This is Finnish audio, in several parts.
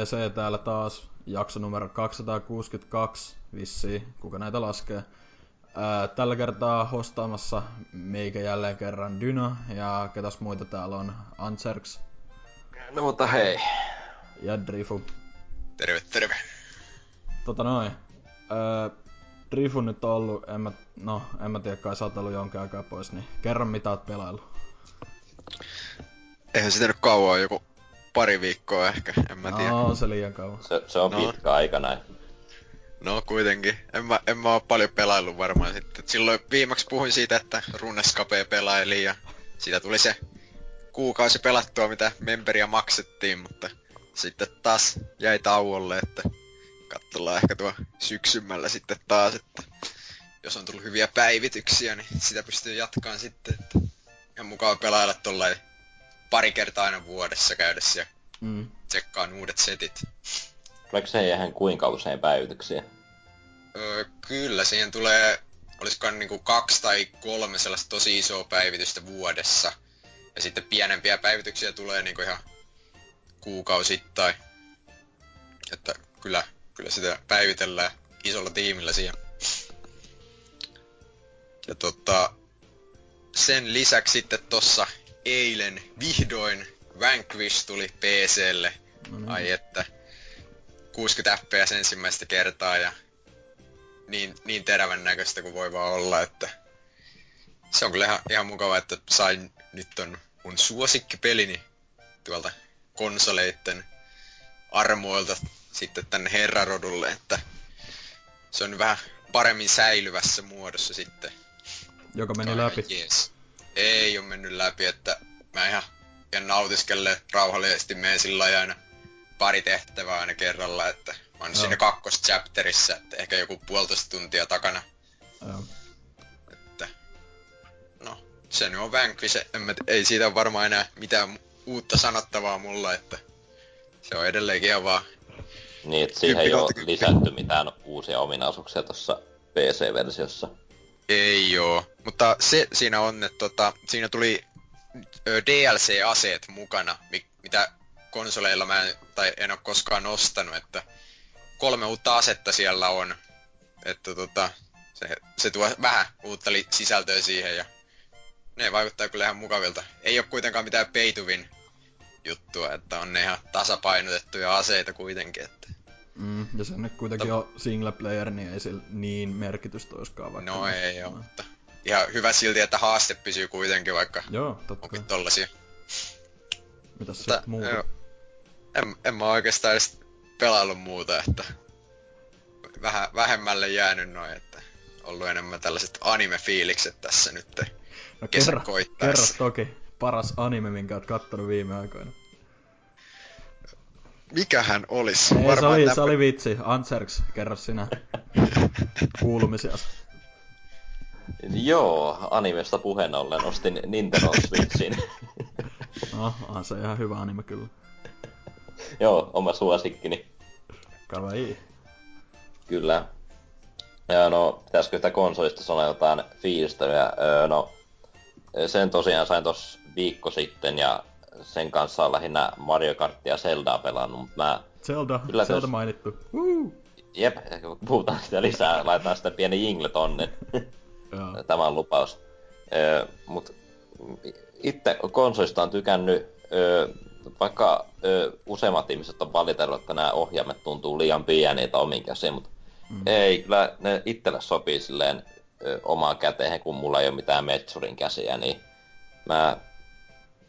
BBC täällä taas, jakso numero 262 vissiin, kuka näitä laskee. Ää, tällä kertaa hostaamassa meikä jälleen kerran Dyna ja ketäs muita täällä on Anserks No mutta hei. ja Drifu. Terve, terve. Tota noin. Ää, Drifu nyt on ollut, en mä, no en mä tiedä kai sä oot ollut jonkin aikaa pois, niin kerro mitä oot pelaillut. Eihän sitä nyt kauan, joku pari viikkoa ehkä, en mä tiedä. No, se liian kauan. Se, se on No. no. pitkä aika näin. No kuitenkin. En mä, en mä oo paljon pelaillut varmaan sitten. Silloin viimeksi puhuin siitä, että Runescape pelaili ja siitä tuli se kuukausi pelattua, mitä memberia maksettiin, mutta sitten taas jäi tauolle, että katsellaan ehkä tuo syksymällä sitten taas, että jos on tullut hyviä päivityksiä, niin sitä pystyy jatkaan sitten, että ihan mukava pelailla tollain pari kertaa aina vuodessa käydessä ja Mm. tsekkaan uudet setit. Tuleeko se ihan kuinka usein päivityksiä? Öö, kyllä, siihen tulee, olisikohan niinku kaksi tai kolme sellaista tosi isoa päivitystä vuodessa. Ja sitten pienempiä päivityksiä tulee niinku ihan kuukausittain. Että kyllä, kyllä sitä päivitellään isolla tiimillä siihen. Ja tota, sen lisäksi sitten tossa eilen vihdoin Vanquish tuli PClle. No niin. Ai että. 60 fps ensimmäistä kertaa ja niin, niin terävän näköistä kuin voi vaan olla, että se on kyllä ihan, ihan mukava, että sain nyt ton mun suosikkipelini tuolta konsoleitten armoilta sitten tänne herrarodulle, että se on vähän paremmin säilyvässä muodossa sitten. Joka meni läpi. Jees. Ei ole mennyt läpi, että mä ihan, ihan nautiskelle rauhallisesti menen sillä lailla aina pari tehtävää aina kerralla, että mä oon siinä kakkoschapterissa, että ehkä joku puolitoista tuntia takana, Joo. että no, se nyt on Vanquish, en mä, ei siitä ole varmaan enää mitään uutta sanottavaa mulla, että se on edelleenkin ihan vaan, Niin, että siihen ei ole lisätty mitään uusia ominaisuuksia tuossa PC-versiossa. Ei oo, mutta se siinä on, että tota, siinä tuli DLC-aseet mukana, mi- mitä konsoleilla mä en, tai en ole koskaan ostanut, että kolme uutta asetta siellä on, että tota, se, se tuo vähän uutta li- sisältöä siihen ja ne vaikuttaa kyllä ihan mukavilta. Ei ole kuitenkaan mitään peituvin juttua, että on ne ihan tasapainotettuja aseita kuitenkin, että Mm, ja se nyt kuitenkin Mutta- on single player, niin ei sillä niin merkitystä olisikaan vaikka. no ei oo, mutta ihan hyvä silti, että haaste pysyy kuitenkin, vaikka Joo, totta onkin tollasia. Mitäs Mutta, sitten muuta? joo, en, en mä oikeastaan edes pelaillut muuta, että vähän vähemmälle jäänyt noin, että ollut enemmän tällaiset anime-fiilikset tässä nyt. No kerro, kerro toki paras anime, minkä oot kattonut viime aikoina. Mikähän olisi? Ei, se oli, se oli vitsi. Anserks, kerro sinä kuulumisias. Joo, animesta puheen ollen ostin Nintendo Switchin. No, on se ihan hyvä anime kyllä. Joo, oma suosikkini. Kawaii. Kyllä. Ja no, pitäisikö sitä konsolista sanoa jotain fiilistelyä? Öö, no, sen tosiaan sain tos viikko sitten ja sen kanssa on lähinnä Mario Karttia ja Zeldaa pelannut, mutta mä, Zelda, Kyllä Zelda tos- mainittu. Woo! jep, puhutaan sitä lisää, laitetaan sitä pieni jingle tonne. Tämä on lupaus. Öö, mut itse konsolista on tykännyt, öö, vaikka öö, useimmat ihmiset on valitellut, että nämä ohjaimet tuntuu liian pieniltä omin käsiin, mutta Mm. ei, kyllä ne itselle sopii silleen omaan käteen, kun mulla ei ole mitään metsurin käsiä, niin mä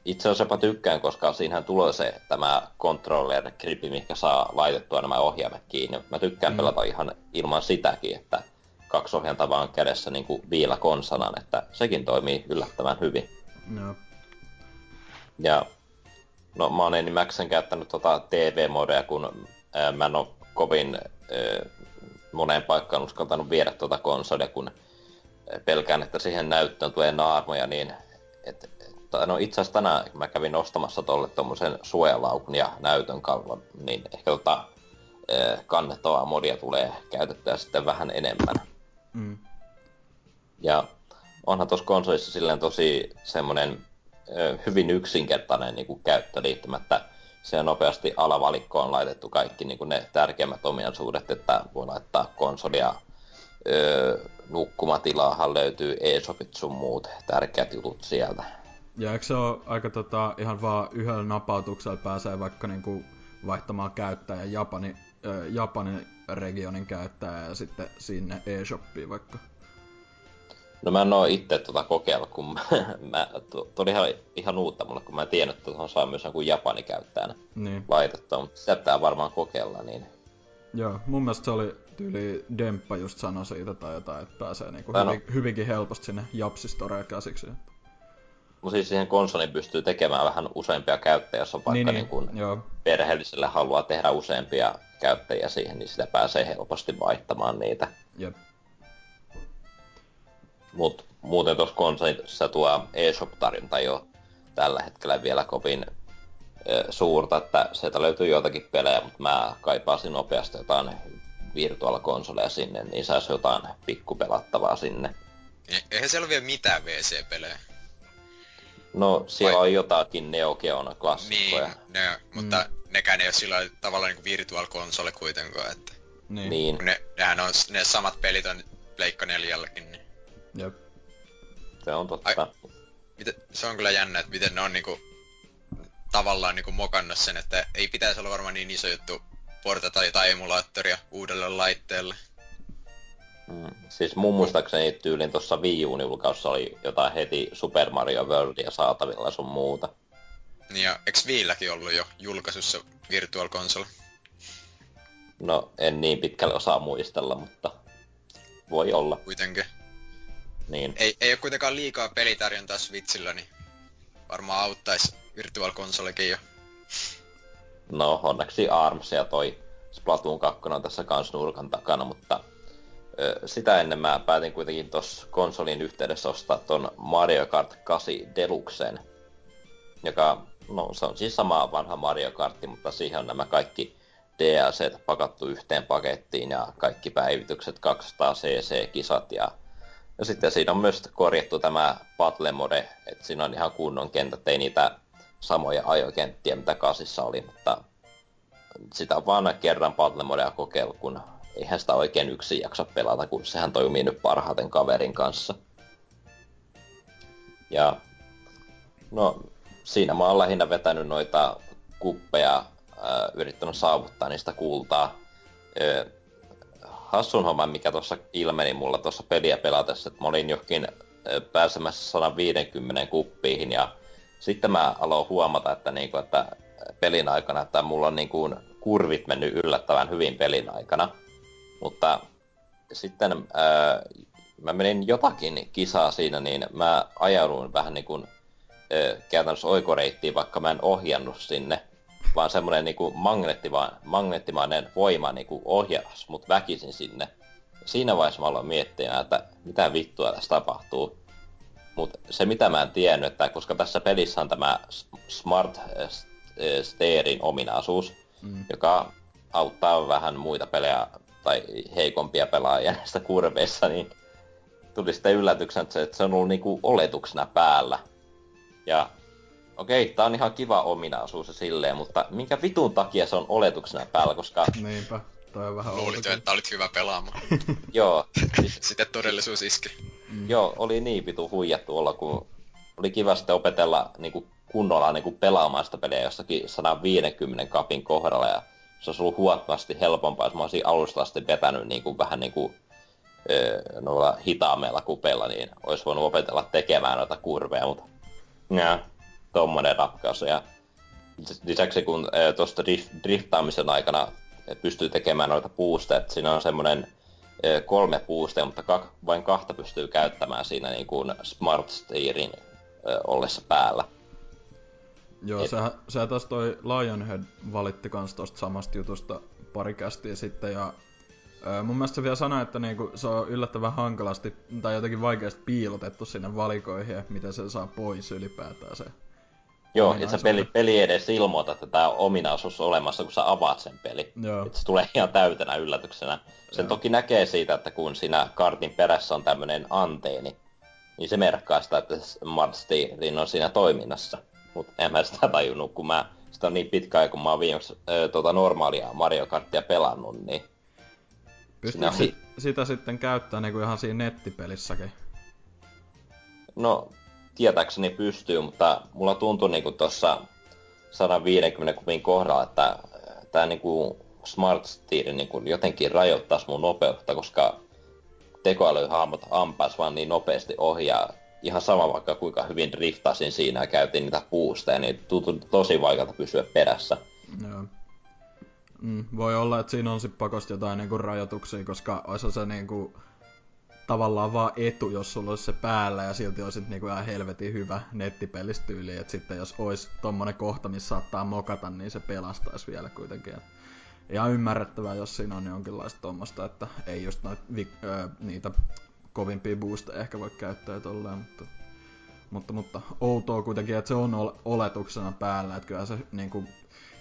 itse asiassa jopa tykkään, koska siinähän tulee se tämä controller gripi, mikä saa laitettua nämä ohjaimet kiinni. Mä tykkään Mm. pelata ihan ilman sitäkin, että kaksi ohjainta vaan kädessä niin kuin viila konsanan, että sekin toimii yllättävän hyvin. Joo. Ja no mä oon enimmäkseen käyttänyt tota TV-modea, kun ää, mä en oo kovin ää, moneen paikkaan uskaltanut viedä tuota konsolia, kun pelkään, että siihen näyttöön tulee naarmoja, niin et, no itse asiassa tänään mä kävin ostamassa tuolle tuommoisen suojalaukun ja näytön kalvan, niin ehkä tota, kannettavaa modia tulee käytettyä sitten vähän enemmän. Mm. Ja onhan tuossa konsolissa silleen tosi semmoinen hyvin yksinkertainen niin kuin käyttöliittymättä. Se nopeasti alavalikkoon laitettu kaikki niin kuin ne tärkeimmät ominaisuudet, että voi laittaa konsolia öö, nukkumatilaahan löytyy e-shopit sun muut tärkeät jutut sieltä. Ja eikö se ole aika tota, ihan vaan yhdellä napautuksella pääsee vaikka niinku vaihtamaan käyttäjän Japani, äh, Japanin regionin käyttäjä ja sitten sinne e-shoppiin vaikka? No mä en oo itse tuota kokeilla, kun mä, mä to, oli ihan, ihan uutta mulle, kun mä en tiennyt, että tuohon saa myös joku Japani käyttäjänä niin. laitettua, mutta sitä pitää varmaan kokeilla, niin... Joo, mun mielestä se oli tyyli Demppa just sanoi siitä tai jotain, että pääsee niinku hyvin, hyvinkin helposti sinne Japsistoreen käsiksi. No siis siihen konsolin pystyy tekemään vähän useampia käyttäjiä, jos on vaikka niin, niin kun joo. perheelliselle haluaa tehdä useampia käyttäjiä siihen, niin sitä pääsee helposti vaihtamaan niitä. Jep. Mut muuten tuossa konsolissa tuo eShop-tarjonta jo tällä hetkellä vielä kovin e, suurta, että sieltä löytyy joitakin pelejä, mutta mä kaipaisin nopeasti jotain virtuaalikonsoleja sinne, niin saisi jotain pikkupelattavaa sinne. E- eihän siellä ole vielä mitään VC-pelejä. No, siellä Vai... on jotakin Neo Geon klassikkoja. Niin, ne, mutta mm. nekään ei ole sillä tavalla niin virtual console kuitenkaan, että... Niin. niin. Ne, nehän on, ne samat pelit on Pleikka 4 niin... Jep. Se on totta. Ai, miten, se on kyllä jännä, että miten ne on niinku tavallaan niinku mokannut sen, että ei pitäisi olla varmaan niin iso juttu portata jotain emulaattoria uudelle laitteelle. Mm. Siis mun muistaakseni tyylin tuossa Wii julkaussa oli jotain heti Super Mario Worldia saatavilla sun muuta. Niin ja eikö Wiilläkin ollut jo julkaisussa Virtual Console? No, en niin pitkälle osaa muistella, mutta voi olla. Kuitenkin. Niin. Ei, ei ole kuitenkaan liikaa pelitarjontaa Switchillä, niin varmaan auttaisi Virtual Consolekin jo. No, onneksi ARMS ja toi Splatoon 2 on tässä kans nurkan takana, mutta sitä ennen mä päätin kuitenkin tuossa konsolin yhteydessä ostaa ton Mario Kart 8 Deluxen, joka, no se on siis sama vanha Mario Kart, mutta siihen on nämä kaikki DLC pakattu yhteen pakettiin ja kaikki päivitykset, 200 cc-kisat ja, ja sitten siinä on myös korjattu tämä battle mode, että siinä on ihan kunnon kentät, ei niitä samoja ajokenttiä, mitä kasissa oli, mutta sitä on vaan kerran battle modea kokeillut, kun eihän sitä oikein yksin jaksa pelata, kun sehän toimii nyt parhaiten kaverin kanssa. Ja no, siinä mä oon lähinnä vetänyt noita kuppeja, yrittänyt saavuttaa niistä kultaa. Ää, hassun homma, mikä tuossa ilmeni mulla tuossa peliä pelatessa, että mä olin johonkin pääsemässä 150 kuppiihin ja sitten mä aloin huomata, että, niinku, että pelin aikana, että mulla on niinku kurvit mennyt yllättävän hyvin pelin aikana. Mutta sitten ää, mä menin jotakin kisaa siinä, niin mä ajauduin vähän niin kuin ää, käytännössä oikoreittiin, vaikka mä en ohjannut sinne, vaan semmoinen niin kuin magneettima, magneettimainen voima niin kuin ohjas mut väkisin sinne. Siinä vaiheessa mä aloin miettiä, että mitä vittua tässä tapahtuu. Mutta se mitä mä en tiennyt, että koska tässä pelissä on tämä Smart Steerin ominaisuus, mm. joka auttaa vähän muita pelejä tai heikompia pelaajia näistä kurveissa, niin tuli sitten yllätyksen, että se, että se on ollut niinku oletuksena päällä. Ja okei, okay, tää on ihan kiva ominaisuus ja silleen, mutta minkä vitun takia se on oletuksena päällä, koska... Niinpä, toi on vähän Luulit jo, että olit hyvä pelaamaan. joo. Siis... Sitten todellisuus iski. Mm. Joo, oli niin vitu huijattu olla, kun oli kiva sitten opetella niinku kunnolla niinku pelaamaan sitä peliä jossakin 150 kapin kohdalla ja se olisi ollut huomattavasti helpompaa, jos mä olisin alusta asti vetänyt niin kuin, vähän niin kuin, noilla hitaammilla kupeilla, niin olisi voinut opetella tekemään noita kurveja, mutta ja, tommonen ratkaisu. Ja lisäksi kun tuosta driftaamisen aikana pystyy tekemään noita boosteja, että siinä on semmoinen kolme boostia, mutta kak, vain kahta pystyy käyttämään siinä niin kuin Smart Steerin ollessa päällä. Joo, Et... sehän, sehän taas toi Lionhead valitti kans tosta samasta jutusta pari kästiä sitten, ja Öö, mun mielestä se vielä sanoi, että niinku, se on yllättävän hankalasti tai jotenkin vaikeasti piilotettu sinne valikoihin, että miten se saa pois ylipäätään se. Joo, että se peli, peli edes ilmoita, että tämä ominaisuus on olemassa, kun sä avaat sen peli. Joo. Että se tulee ihan täytenä yllätyksenä. Sen Joo. toki näkee siitä, että kun siinä kartin perässä on tämmöinen anteeni, niin se merkkaa sitä, että Smart Steerin on siinä toiminnassa. Mutta en mä sitä tajunnut, kun mä, sitä on niin pitkä aika, kun mä oon viimeksi ö, tota normaalia Mario Karttia pelannut, niin Pystyykö si- sitä sitten käyttää niinku ihan siinä nettipelissäkin? No, tietääkseni pystyy, mutta mulla tuntui niinku tuossa 150 kupin kohdalla, että tämä niinku Smart Steer niinku jotenkin rajoittaisi mun nopeutta, koska tekoälyhahmot ampas vaan niin nopeasti ohi ja ihan sama vaikka kuinka hyvin driftasin siinä ja käytiin niitä boosteja, niin tuntui tosi vaikealta pysyä perässä. Joo. Mm, voi olla, että siinä on sit pakosti jotain niinku rajoituksia, koska olisi se niinku tavallaan vaan etu, jos sulla olisi se päällä ja silti olisit niinku ihan helvetin hyvä nettipelistyyli, että sitten jos olisi tommonen kohta, missä saattaa mokata, niin se pelastaisi vielä kuitenkin. Et ihan ymmärrettävää, jos siinä on jonkinlaista tommosta, että ei just noit, vi, ö, niitä kovimpia boosteja ehkä voi käyttää tolleen, mutta, mutta, mutta outoa kuitenkin, että se on ol- oletuksena päällä, että kyllä se niinku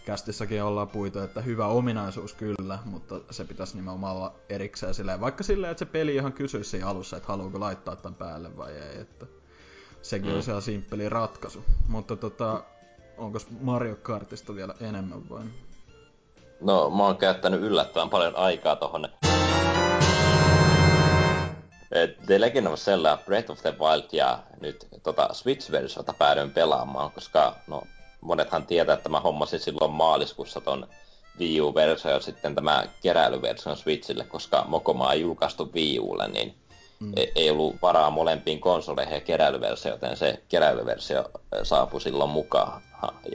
kästissäkin ollaan puitu, että hyvä ominaisuus kyllä, mutta se pitäisi nimenomaan olla erikseen silleen, vaikka silleen, että se peli ihan kysyisi siinä alussa, että haluuko laittaa tämän päälle vai ei, että sekin Mm. olisi ihan simppeli ratkaisu. Mutta tota, onko Mario Kartista vielä enemmän vai? No, mä oon käyttänyt yllättävän paljon aikaa tohon The Legend of Zelda Breath of the Wild ja nyt tota Switch-versiota päädyin pelaamaan, koska no, monethan tietää, että mä hommasin silloin maaliskuussa ton Wii U-versio ja sitten tämä keräilyversio Switchille, koska Mokoma ei julkaistu Wii Ulle, niin mm. ei, ei ollut varaa molempiin konsoleihin ja keräilyversio, joten se keräilyversio eh, saapui silloin mukaan.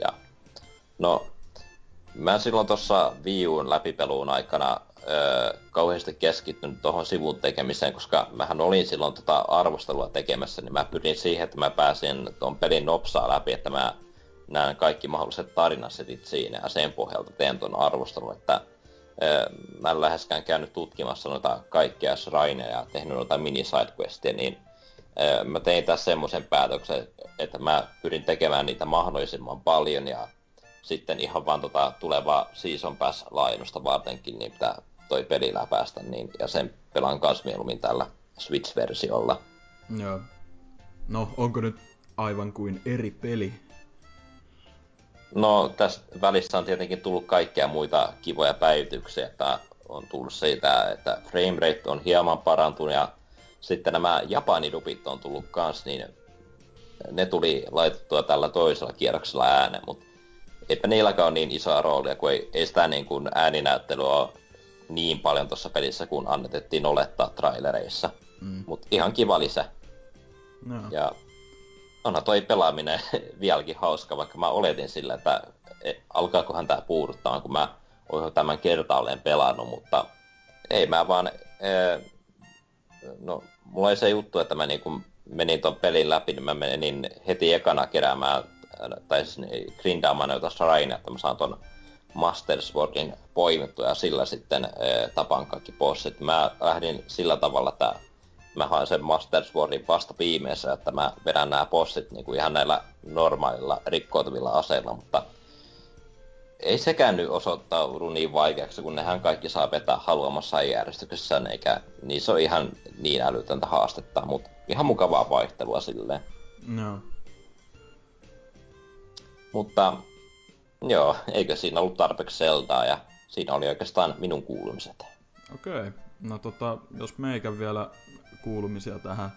Ja no, Mä silloin tuossa Wii Uun läpipeluun aikana öö, kauheasti keskittynyt tuohon sivun tekemiseen, koska mähän olin silloin tota arvostelua tekemässä, niin mä pyrin siihen, että mä pääsin tuon pelin nopsaa läpi, että mä näen kaikki mahdolliset tarinasetit siinä ja sen pohjalta teen tuon arvostelun, että mä en läheskään käynyt tutkimassa noita kaikkia shrineja ja tehnyt noita mini sidequestia, niin mä tein tässä semmoisen päätöksen, että mä pyrin tekemään niitä mahdollisimman paljon ja sitten ihan vaan tota tulevaa Season Pass-laajennusta vartenkin, niin pitää toi peli läpäistä, niin, ja sen pelaan kans mieluummin tällä Switch-versiolla. Joo. No, onko nyt aivan kuin eri peli? No, tässä välissä on tietenkin tullut kaikkia muita kivoja päivityksiä, että on tullut siitä, että framerate on hieman parantunut, ja sitten nämä japanidupit on tullut kans, niin ne tuli laitettua tällä toisella kierroksella äänen, mutta eipä niilläkään ole niin isoa roolia, kun ei, ei sitä niin kuin ääninäyttelyä ole niin paljon tuossa pelissä, kun annetettiin olettaa trailereissa. Mm. Mutta ihan kiva lisä. Joo. Ja onhan toi pelaaminen vieläkin hauska, vaikka mä oletin sillä, että e, alkaakohan tää puuduttaa, kun mä oon tämän kertaalleen pelannut, mutta ei mä vaan... E, no, mulla oli se juttu, että mä niinku menin ton pelin läpi, niin mä menin heti ekana keräämään tai siis niin, grindaamaan noita shrineja, että mä saan ton Master Swordin poimittua ja sillä sitten e, tapan kaikki bossit. Mä lähdin sillä tavalla, että mä haen sen Master Swordin vasta viimeisessä, että mä vedän nämä bossit niin kuin ihan näillä normaalilla rikkoutuvilla aseilla, mutta ei sekään nyt osoittaudu niin vaikeaksi, kun nehän kaikki saa vetää haluamassa järjestyksessä, eikä niissä on ihan niin älytöntä haastetta, mutta ihan mukavaa vaihtelua silleen. Joo. Mutta joo, eikö siinä ollut tarpeeksi Zeldaa ja siinä oli oikeastaan minun kuulumiset. Okei. Okay. No tota, jos meikän vielä kuulumisia tähän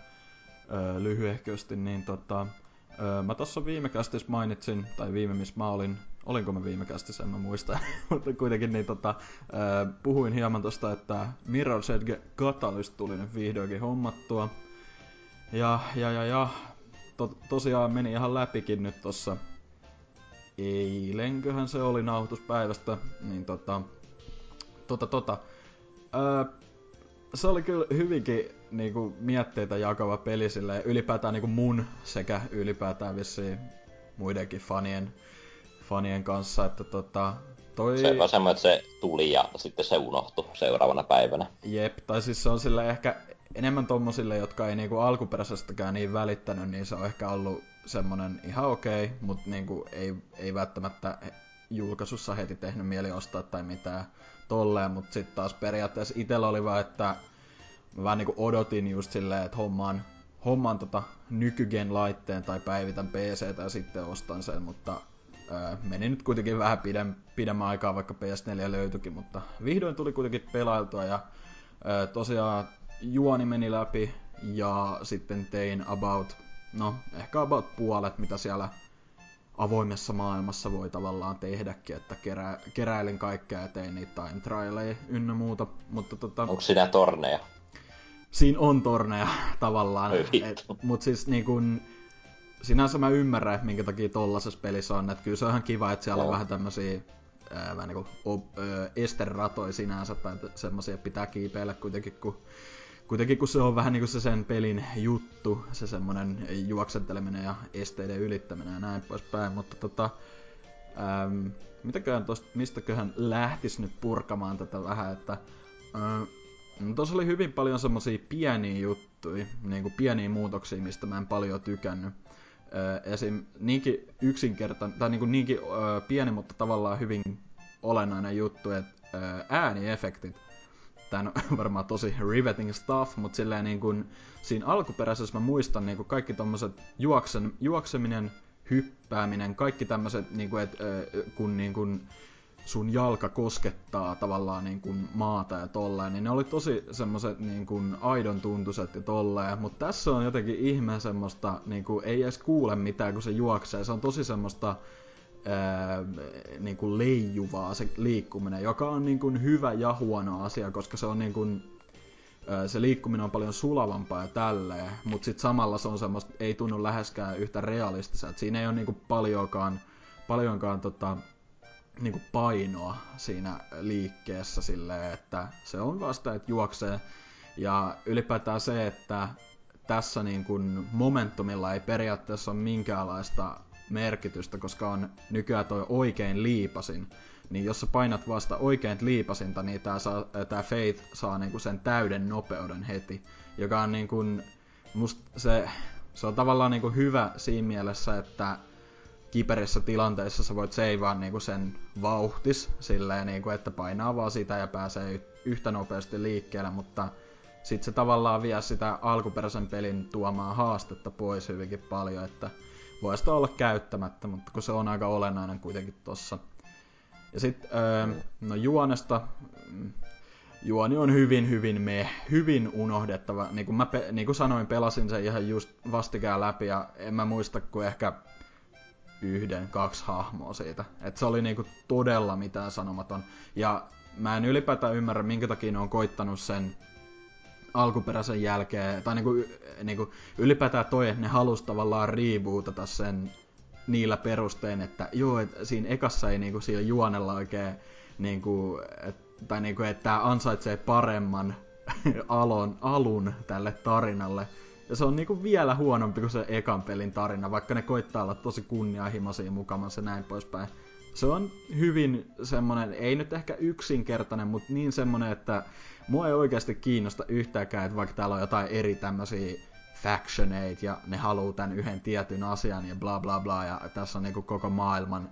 öö, lyhyehkösti, niin tota, öö, mä tuossa viime kästissä mainitsin, tai viime missä mä olin, olinko mä viime kästissä, en mä muista, mutta kuitenkin niin tota, öö, puhuin hieman tosta, että Mirror's Edge Catalyst tuli nyt vihdoinkin hommattua. Ja, ja, ja, ja to, tosiaan meni ihan läpikin nyt tossa eilenköhän se oli nauhoituspäivästä, niin tota, tota, tota, öö, se oli kyllä hyvinkin niinku, mietteitä jakava peli sille ylipäätään niinku mun sekä ylipäätään vissiin muidenkin fanien, fanien kanssa, että tota, toi... Se on semmoinen, että se tuli ja sitten se unohtui seuraavana päivänä. Jep, tai siis se on sille ehkä enemmän tommosille, jotka ei niinku alkuperäisestäkään niin välittänyt, niin se on ehkä ollut semmonen ihan okei, okay, mutta niinku ei, ei välttämättä julkaisussa heti tehnyt mieli ostaa tai mitään tolleen, mutta sitten taas periaatteessa itsellä oli vaan, että mä vähän niinku odotin just silleen, että hommaan, hommaan tota nykygen laitteen tai päivitän PC ja sitten ostan sen, mutta ää, meni nyt kuitenkin vähän pidem, pidemmän aikaa, vaikka PS4 löytyikin, mutta vihdoin tuli kuitenkin pelailtua ja ää, tosiaan juoni meni läpi ja sitten tein about, no ehkä about puolet, mitä siellä avoimessa maailmassa voi tavallaan tehdäkin, että kerä, keräilin kaikkea ja tein niitä time trialeja ynnä muuta. Mutta tota, Onko siinä torneja? Siinä on torneja tavallaan. Mutta siis niin kun, sinänsä mä ymmärrän, että minkä takia tollasessa pelissä on. Että kyllä se on ihan kiva, että siellä on vähän tämmösiä vähän niin kuin esteratoja sinänsä, tai semmoisia pitää kiipeillä kuitenkin, kun kuitenkin kun se on vähän niin kuin se sen pelin juttu, se semmonen juoksenteleminen ja esteiden ylittäminen ja näin poispäin, mutta tota, äm, mitäköhän tosta, mistäköhän lähtis nyt purkamaan tätä vähän, että äm, no tuossa oli hyvin paljon semmosia pieniä juttuja, niin kuin pieniä muutoksia, mistä mä en paljon tykännyt. Äh, esim. niinkin yksinkertainen, tai niin kuin niinkin äh, pieni, mutta tavallaan hyvin olennainen juttu, että äh, ääniefektit tää on varmaan tosi riveting stuff, mutta silleen niin kun, siinä alkuperäisessä mä muistan niin kaikki tommoset juoksen, juokseminen, hyppääminen, kaikki tämmöiset, niin kun, et, kun niin kun sun jalka koskettaa tavallaan niin kuin maata ja tolleen, niin ne oli tosi semmoset niin kuin aidon tuntuiset ja tolleen, mutta tässä on jotenkin ihme semmoista, niin kuin ei edes kuule mitään kun se juoksee, se on tosi semmoista ää, niin kuin leijuvaa se liikkuminen, joka on niin kuin hyvä ja huono asia, koska se on niin kuin, ää, se liikkuminen on paljon sulavampaa ja tälleen, mutta sitten samalla se on semmoista, ei tunnu läheskään yhtä realistista, että siinä ei ole niin kuin paljonkaan, paljonkaan tota, niin kuin painoa siinä liikkeessä silleen, että se on vasta, että juoksee. Ja ylipäätään se, että tässä niin kuin momentumilla ei periaatteessa ole minkäänlaista merkitystä, koska on nykyään toi oikein liipasin. Niin jos sä painat vasta oikein liipasinta, niin tää, saa, tää Faith saa niinku sen täyden nopeuden heti. Joka on niinku, must se, se on tavallaan niinku hyvä siinä mielessä, että kiperissä tilanteissa sä voit seivaa niinku sen vauhtis silleen, niinku, että painaa vaan sitä ja pääsee yhtä nopeasti liikkeelle, mutta sitten se tavallaan vie sitä alkuperäisen pelin tuomaan haastetta pois hyvinkin paljon, että voi sitä olla käyttämättä, mutta kun se on aika olennainen kuitenkin tossa. Ja sitten, öö, no juonesta, mm, juoni on hyvin, hyvin me, hyvin unohdettava. Niin kuin, mä, niin kuin sanoin, pelasin sen ihan just vastikään läpi ja en mä muista kuin ehkä yhden, kaksi hahmoa siitä. Et se oli niinku todella mitään sanomaton. Ja mä en ylipäätään ymmärrä, minkä takia ne on koittanut sen alkuperäisen jälkeen, tai niinku, niinku ylipäätään toi, että ne halusi tavallaan rebootata sen niillä perustein, että joo, et siinä ekassa ei niinku sillä juonella oikein, niinku, et, tai niinku, että tämä ansaitsee paremman alon, alun tälle tarinalle. Ja se on niinku vielä huonompi kuin se ekan pelin tarina, vaikka ne koittaa olla tosi kunnianhimoisia mukamassa ja näin poispäin. Se on hyvin semmonen, ei nyt ehkä yksinkertainen, mutta niin semmonen, että mua ei oikeasti kiinnosta yhtäkään, että vaikka täällä on jotain eri tämmöisiä factioneita ja ne haluaa tämän yhden tietyn asian ja bla bla bla ja tässä on niinku koko maailman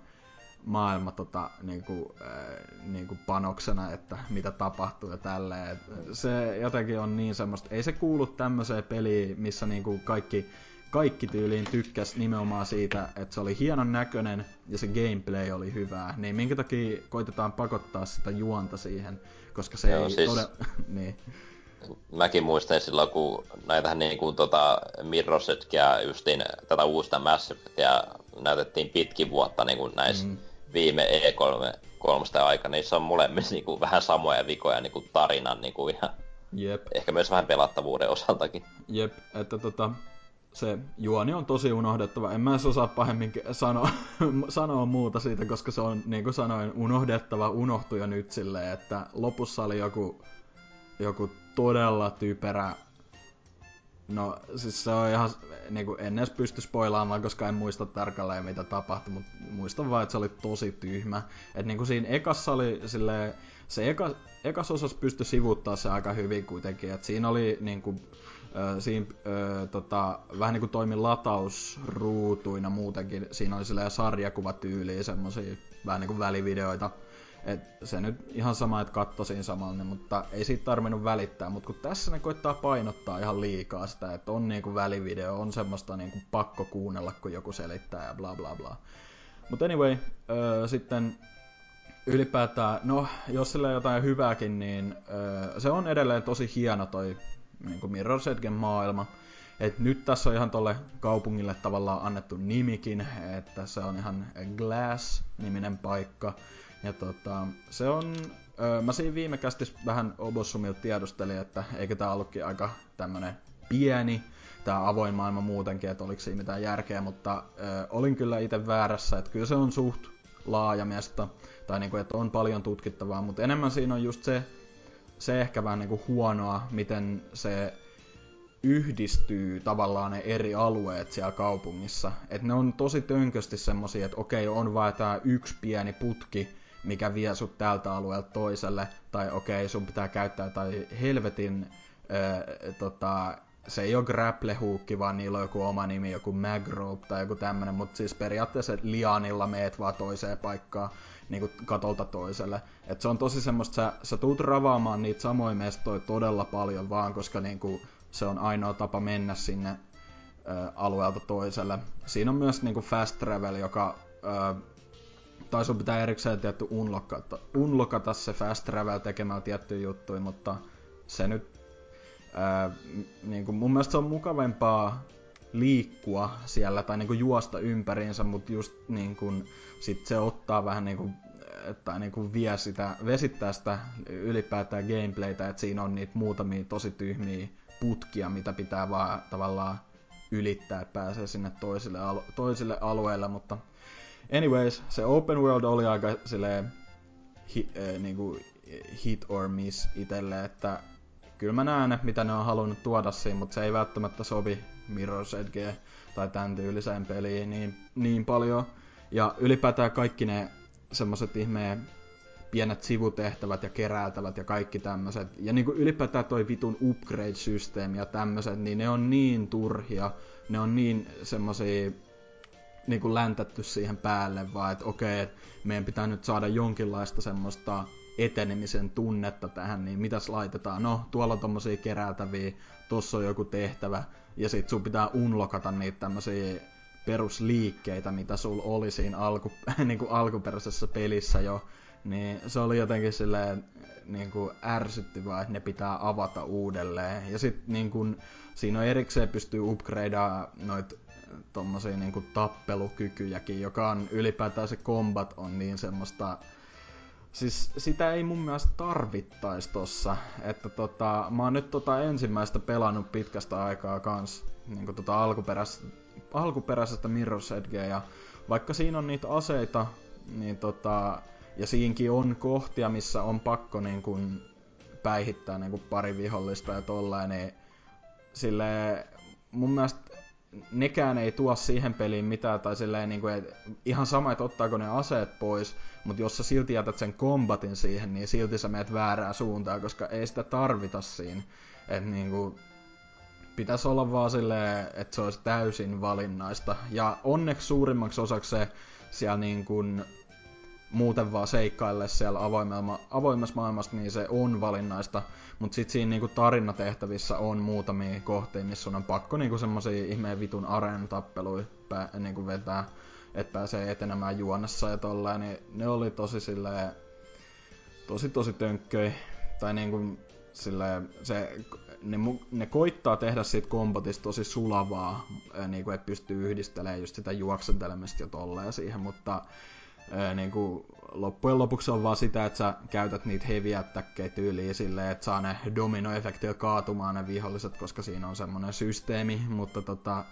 maailma tota, niinku, äh, niinku panoksena, että mitä tapahtuu ja tälleen. Se jotenkin on niin semmoista, ei se kuulu tämmöiseen peliin, missä niinku kaikki, kaikki tyyliin tykkäs nimenomaan siitä, että se oli hienon näköinen ja se gameplay oli hyvää. Niin minkä takia koitetaan pakottaa sitä juonta siihen, koska se Joo, ei siis... todella... niin mäkin muistan silloin, kun näitähän niin kuin tota Mirrorsetkia justiin tätä uusta Mass Effectia näytettiin pitkin vuotta niin kuin näissä mm. viime E3 kolmesta aikana, niin se on molemmissa niin kuin vähän samoja vikoja niin kuin tarinan niin kuin ihan, Jep. ehkä myös vähän pelattavuuden osaltakin. Jep, että tota, se juoni on tosi unohdettava. En mä edes osaa pahemmin sanoa, sanoa muuta siitä, koska se on, niin kuin sanoin, unohdettava, unohtui jo nyt silleen, että lopussa oli joku, joku todella typerä No siis se on ihan, niinku, en edes pysty spoilaamaan, koska en muista tarkalleen mitä tapahtui, mutta muistan vaan, että se oli tosi tyhmä. Et niinku siinä ekassa oli silleen, se eka, ekas osas pystyi sivuttaa se aika hyvin kuitenkin, että siinä oli niinku, siinä ö, tota, vähän niinku toimi latausruutuina muutenkin, siinä oli silleen sarjakuvatyyliä semmosia vähän niinku välivideoita, et se nyt ihan sama, että kattoisin samalla, mutta ei siitä tarvinnut välittää. Mutta kun tässä ne koittaa painottaa ihan liikaa sitä, että on niinku välivideo, on semmoista niinku pakko kuunnella, kun joku selittää ja bla bla bla. Mutta anyway, öö, sitten ylipäätään, no jos sillä jotain hyvääkin, niin öö, se on edelleen tosi hieno toi niin kuin Mirror's maailma. Et nyt tässä on ihan tolle kaupungille tavallaan annettu nimikin, että se on ihan Glass-niminen paikka. Ja tota, se on, öö, mä siinä viime kästis vähän Obossumilta tiedustelin, että eikö tää ollutkin aika tämmönen pieni, tää avoin maailma muutenkin, että oliko siinä mitään järkeä, mutta öö, olin kyllä itse väärässä, että kyllä se on suht laaja mesta, tai niinku, että on paljon tutkittavaa, mutta enemmän siinä on just se, se ehkä vähän niinku huonoa, miten se yhdistyy tavallaan ne eri alueet siellä kaupungissa. Et ne on tosi tönkösti semmosia, että okei, on vaan tää yksi pieni putki, mikä vie sut tältä alueelta toiselle, tai okei, sun pitää käyttää tai helvetin, öö, tota, se ei ole grapple hookki, vaan niillä on joku oma nimi, joku magrope tai joku tämmönen, mutta siis periaatteessa lianilla meet vaan toiseen paikkaan niin kuin katolta toiselle. Et se on tosi semmoista, sä, sä tuut ravaamaan niitä samoja mestoja todella paljon vaan, koska niin kuin, se on ainoa tapa mennä sinne ö, alueelta toiselle. Siinä on myös niin kuin fast travel, joka ö, tai sun pitää erikseen tietty unlockata, unlockata se fast travel tekemällä tiettyjä juttuja, mutta se nyt ää, niin kuin mun mielestä se on mukavempaa liikkua siellä tai niin kuin juosta ympäriinsä, mutta just niin kuin, sit se ottaa vähän niin kuin, tai niin kuin vie sitä, vesittää sitä ylipäätään gameplaytä, että siinä on niitä muutamia tosi tyhmiä putkia, mitä pitää vaan tavallaan ylittää, että pääsee sinne toisille, alu- toisille alueille, mutta Anyways, se open world oli aika silleen hi, äh, niinku hit or miss itelle, että kyllä mä näen, mitä ne on halunnut tuoda siinä, mutta se ei välttämättä sovi Mirror's Edge tai tämän tyyliseen peliin niin, niin paljon. Ja ylipäätään kaikki ne semmoset ihmeen pienet sivutehtävät ja keräiltävät ja kaikki tämmöiset. Ja niinku ylipäätään toi vitun upgrade-systeemi ja tämmöiset, niin ne on niin turhia. Ne on niin semmosia niin kuin läntätty siihen päälle, vaan että okei, että meidän pitää nyt saada jonkinlaista semmoista etenemisen tunnetta tähän, niin mitäs laitetaan? No, tuolla on tommosia kerätäviä, tossa on joku tehtävä, ja sit sun pitää unlokata niitä tämmösiä perusliikkeitä, mitä sul oli siinä alku, niin kuin alkuperäisessä pelissä jo, niin se oli jotenkin silleen niin kuin ärsyttävää, että ne pitää avata uudelleen. Ja sitten niin kuin, siinä on erikseen pystyy upgradea noit tommosia niinku tappelukykyjäkin, joka on ylipäätään se combat on niin semmoista Siis sitä ei mun mielestä tarvittais tossa, että tota, mä oon nyt tota ensimmäistä pelannut pitkästä aikaa kans, niinku tota alkuperäisestä, alkuperäisestä Mirror's Edgeä, ja vaikka siinä on niitä aseita, niin tota, ja siinkin on kohtia, missä on pakko niinku päihittää niinku pari vihollista ja tolleen, niin sille mun mielestä nekään ei tuo siihen peliin mitään, tai silleen niin kuin, ihan sama, että ottaako ne aseet pois, mutta jos sä silti jätät sen kombatin siihen, niin silti sä meet väärää suuntaan, koska ei sitä tarvita siinä. Että niin kuin, pitäisi olla vaan silleen, että se olisi täysin valinnaista. Ja onneksi suurimmaksi osaksi se siellä niin kuin, muuten vaan seikkaille siellä avoimessa maailmassa, niin se on valinnaista. Mutta sitten siinä niinku tarinatehtävissä on muutamia kohteita, missä on pakko niinku semmosia ihmeen vitun areenatappeluja niinku vetää, että pääsee etenemään juonessa ja tolleen, niin ne oli tosi silleen, tosi tosi tönkköi. Tai niinku silleen, se, ne, ne koittaa tehdä siitä kompotista tosi sulavaa, niinku, että pystyy yhdistelemään just sitä juoksentelemista ja tolleen siihen, mutta niin kuin, loppujen lopuksi on vaan sitä, että sä käytät niitä heavy attackeja tyyliin silleen, että saa ne dominoefektillä kaatumaan ne viholliset, koska siinä on semmoinen systeemi, mutta tota,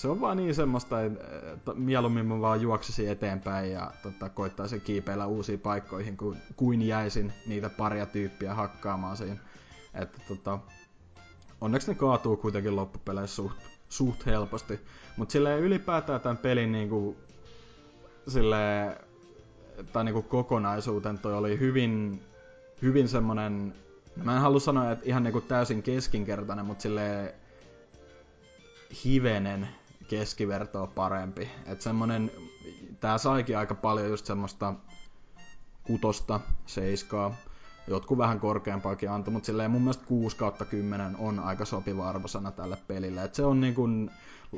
se on vaan niin semmoista, että mieluummin mä vaan juoksisin eteenpäin ja tota, koittaisin kiipeillä uusiin paikkoihin, kuin, kuin jäisin niitä paria tyyppiä hakkaamaan siinä. Että tota, onneksi ne kaatuu kuitenkin loppupeleissä suht, suht helposti. Mutta silleen ylipäätään tämän pelin niinku, silleen, tai niinku kokonaisuuten toi oli hyvin, hyvin semmonen, mä en halua sanoa, että ihan niinku täysin keskinkertainen, mutta silleen hivenen keskivertoa parempi. Että semmonen, tää saikin aika paljon just semmoista kutosta, seiskaa, jotkut vähän korkeampaakin antoi, mutta silleen mun mielestä 6 kautta 10 on aika sopiva arvosana tälle pelille. Et se on niin kuin,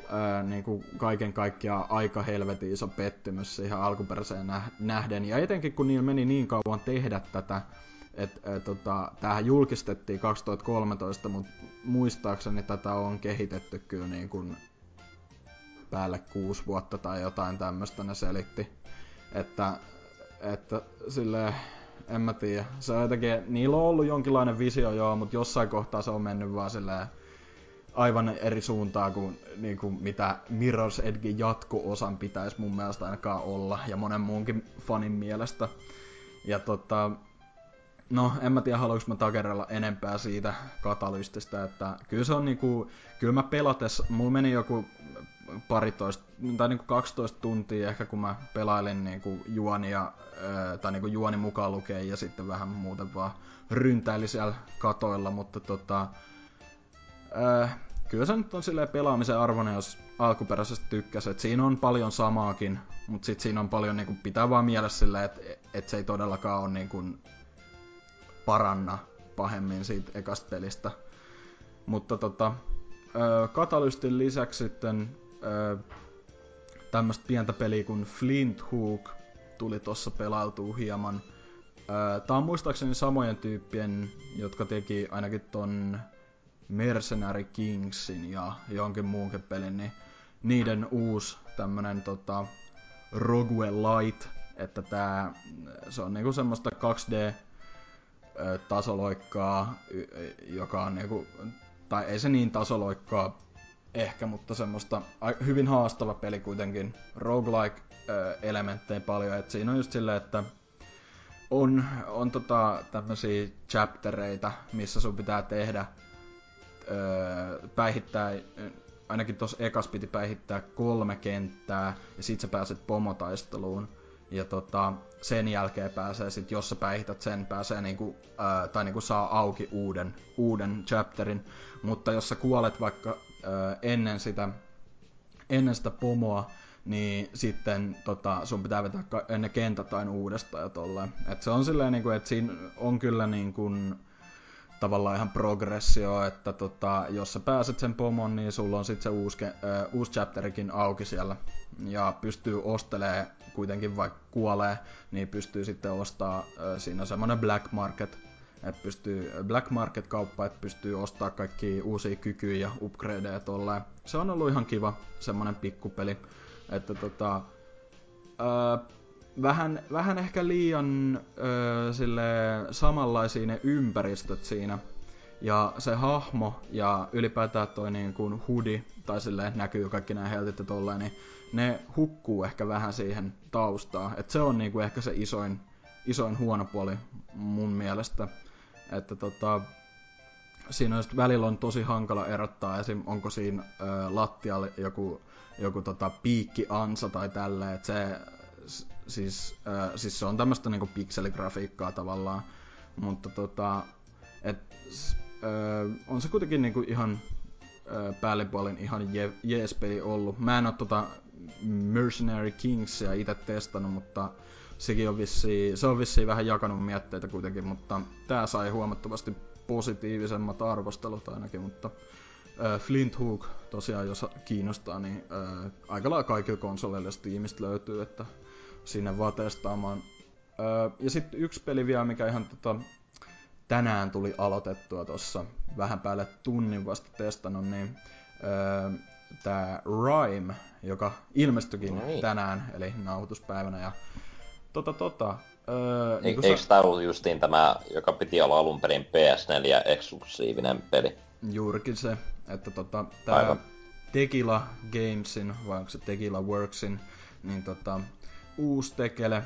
ää, niin kuin kaiken kaikkiaan aika helvetin iso pettymys siihen alkuperäiseen nähden. Ja etenkin kun niillä meni niin kauan tehdä tätä, että tota, tämähän julkistettiin 2013, mutta muistaakseni tätä on kehitetty kyllä niin kuin päälle kuusi vuotta tai jotain tämmöistä ne selitti. Että, että silleen, en mä tiedä. Se on jotenkin, niillä on ollut jonkinlainen visio joo, mutta jossain kohtaa se on mennyt vaan silleen aivan eri suuntaan kuin, niin kuin mitä Mirror's Edge jatko-osan pitäisi mun mielestä ainakaan olla, ja monen muunkin fanin mielestä. Ja tota, no en mä tiedä haluanko mä takerella enempää siitä katalystistä, että kyllä se on niinku, kyllä mä pelates, mulla meni joku paritoista, tai niinku 12 tuntia ehkä kun mä pelailin niinku juonia, tai niinku juoni mukaan lukee ja sitten vähän muuten vaan ryntäili siellä katoilla, mutta tota, äh, kyllä se nyt on silleen pelaamisen arvoinen, jos alkuperäisesti tykkäsi. Et siinä on paljon samaakin, mutta sitten siinä on paljon, niinku, pitää vaan mielessä silleen, että et se ei todellakaan ole niinku, paranna pahemmin siitä ekasta pelistä. Mutta tota, Katalystin lisäksi sitten tämmöistä pientä peliä kuin Flint Hook tuli tuossa pelailtua hieman. Tää on muistaakseni samojen tyyppien, jotka teki ainakin ton Mercenary Kingsin ja jonkin muunkin pelin, niin niiden uusi tämmönen tota, Rogue Light, että tää, se on niinku semmoista 2D tasoloikkaa, joka on niinku, tai ei se niin tasoloikkaa ehkä, mutta semmoista hyvin haastava peli kuitenkin. Roguelike-elementtejä paljon, että siinä on just silleen, että on, on tota tämmöisiä chaptereita, missä sun pitää tehdä, öö, päihittää, ainakin tuossa ekas piti päihittää kolme kenttää, ja sit sä pääset pomotaisteluun. Ja tota, sen jälkeen pääsee sit, jos sä päihität sen, pääsee niinku, ää, tai niinku saa auki uuden, uuden chapterin. Mutta jos sä kuolet vaikka ää, ennen sitä, ennen sitä pomoa, niin sitten tota, sun pitää vetää ennen kentät aina uudestaan ja tolleen. Et se on silleen, niinku, että siinä on kyllä niinku, tavallaan ihan progressio, että tota, jos sä pääset sen pomon, niin sulla on sitten se uusi, äh, uusi chapterikin auki siellä. Ja pystyy ostelee kuitenkin vaikka kuolee, niin pystyy sitten ostaa, äh, siinä on semmoinen black market, että pystyy, black market kauppa, että pystyy ostaa kaikki uusia kykyjä ja upgradeja tolleen. Se on ollut ihan kiva, semmonen pikkupeli. Että tota, äh, vähän, vähän ehkä liian öö, sille samanlaisia ne ympäristöt siinä. Ja se hahmo ja ylipäätään toi niin kuin hudi, tai sille näkyy kaikki nämä heltit ja tolleen, niin ne hukkuu ehkä vähän siihen taustaan. Et se on niin kuin ehkä se isoin, isoin huono puoli mun mielestä. Että tota, siinä on välillä on tosi hankala erottaa esim. onko siinä ö, lattialla joku, joku tota, piikki ansa tai tälleen, että se siis, äh, siis se on tämmöistä niinku pikseligrafiikkaa tavallaan, mutta tota, et, äh, on se kuitenkin niinku ihan äh, päällipuolin ihan je, jees peli ollut. Mä en oo tota Mercenary Kingsia itse testannut, mutta sekin on vissiin, se on vissiin vähän jakanut mietteitä kuitenkin, mutta tää sai huomattavasti positiivisemmat arvostelut ainakin, mutta äh, Flint Hook tosiaan, jos kiinnostaa, niin äh, aika lailla kaikilla konsoleilla Steamista löytyy, että sinne vaan testaamaan. Öö, ja sitten yksi peli vielä, mikä ihan tota, tänään tuli aloitettua tuossa vähän päälle tunnin vasta testannut, niin öö, tämä Rime, joka ilmestyikin no niin. tänään, eli nauhoituspäivänä. Ja tota, tota, öö, e- niin eikö sä... tämä ollut justiin tämä, joka piti olla alun perin PS4-eksklusiivinen peli? Juurikin se, että tota, tämä Tequila Gamesin, vai onko se Tequila Worksin, niin tota, uusi tekele.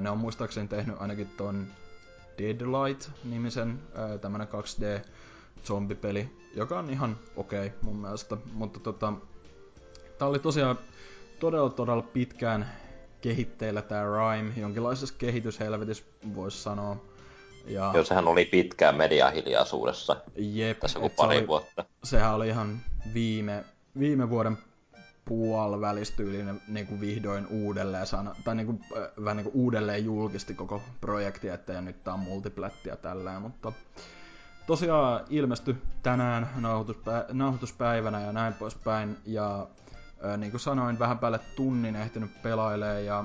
Ne on muistaakseni tehnyt ainakin ton Deadlight-nimisen tämmönen 2D zombipeli, joka on ihan okei okay, mun mielestä. Mutta tota, tää oli tosiaan todella todella pitkään kehitteillä tää Rime, jonkinlaisessa kehityshelvetissä voisi sanoa. Ja... Joo, sehän oli pitkään mediahiljaisuudessa Jep, tässä joku pari se oli, vuotta. Sehän oli ihan viime, viime vuoden puolivälistyylinen niin kuin vihdoin uudelleen sana, tai niin kuin, äh, vähän niin kuin uudelleen julkisti koko projekti, että ja nyt tää on multiplättiä tällä, mutta tosiaan ilmestyi tänään nauhoituspä, nauhoituspäivänä ja näin poispäin, ja niin kuin sanoin, vähän päälle tunnin ehtinyt pelailee, ja,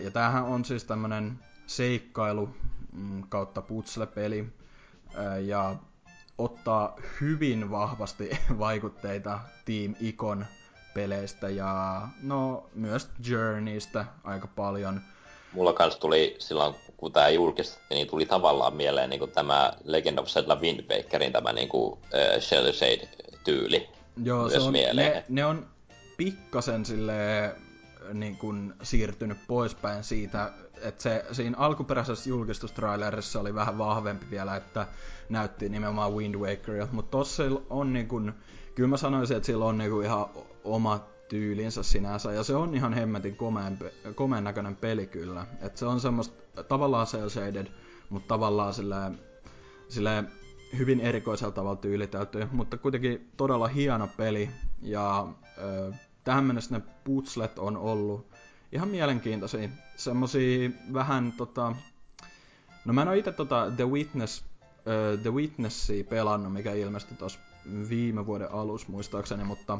ja tämähän on siis tämmönen seikkailu mm, kautta putsle-peli, ja ottaa hyvin vahvasti vaikutteita Team Icon peleistä ja no myös Journeystä aika paljon. Mulla kans tuli silloin, kun tämä julkistettiin, niin tuli tavallaan mieleen niin tämä Legend of Zelda Wind Wakerin tämä niin kuin, uh, Shell Shade-tyyli Joo, myös se on, mieleen. Ne, ne on pikkasen sille niin kuin siirtynyt poispäin siitä, että se siinä alkuperäisessä julkistustrailerissa oli vähän vahvempi vielä, että näytti nimenomaan Wind Wakeria, mutta tossa on niin kuin, kyllä mä sanoisin, että sillä on niin kuin ihan oma tyylinsä sinänsä, ja se on ihan hemmetin komeen, komeen näköinen peli kyllä. Et se on semmoista tavallaan cel shaded, mutta tavallaan silleen, silleen hyvin erikoisella tavalla tyylitelty, mutta kuitenkin todella hieno peli, ja ö, tähän mennessä ne putslet on ollut ihan mielenkiintoisia. Semmosia vähän tota... No mä en oo itse tota The Witness, uh, The Witnessia pelannut, mikä ilmestyi tuossa viime vuoden alussa muistaakseni, mutta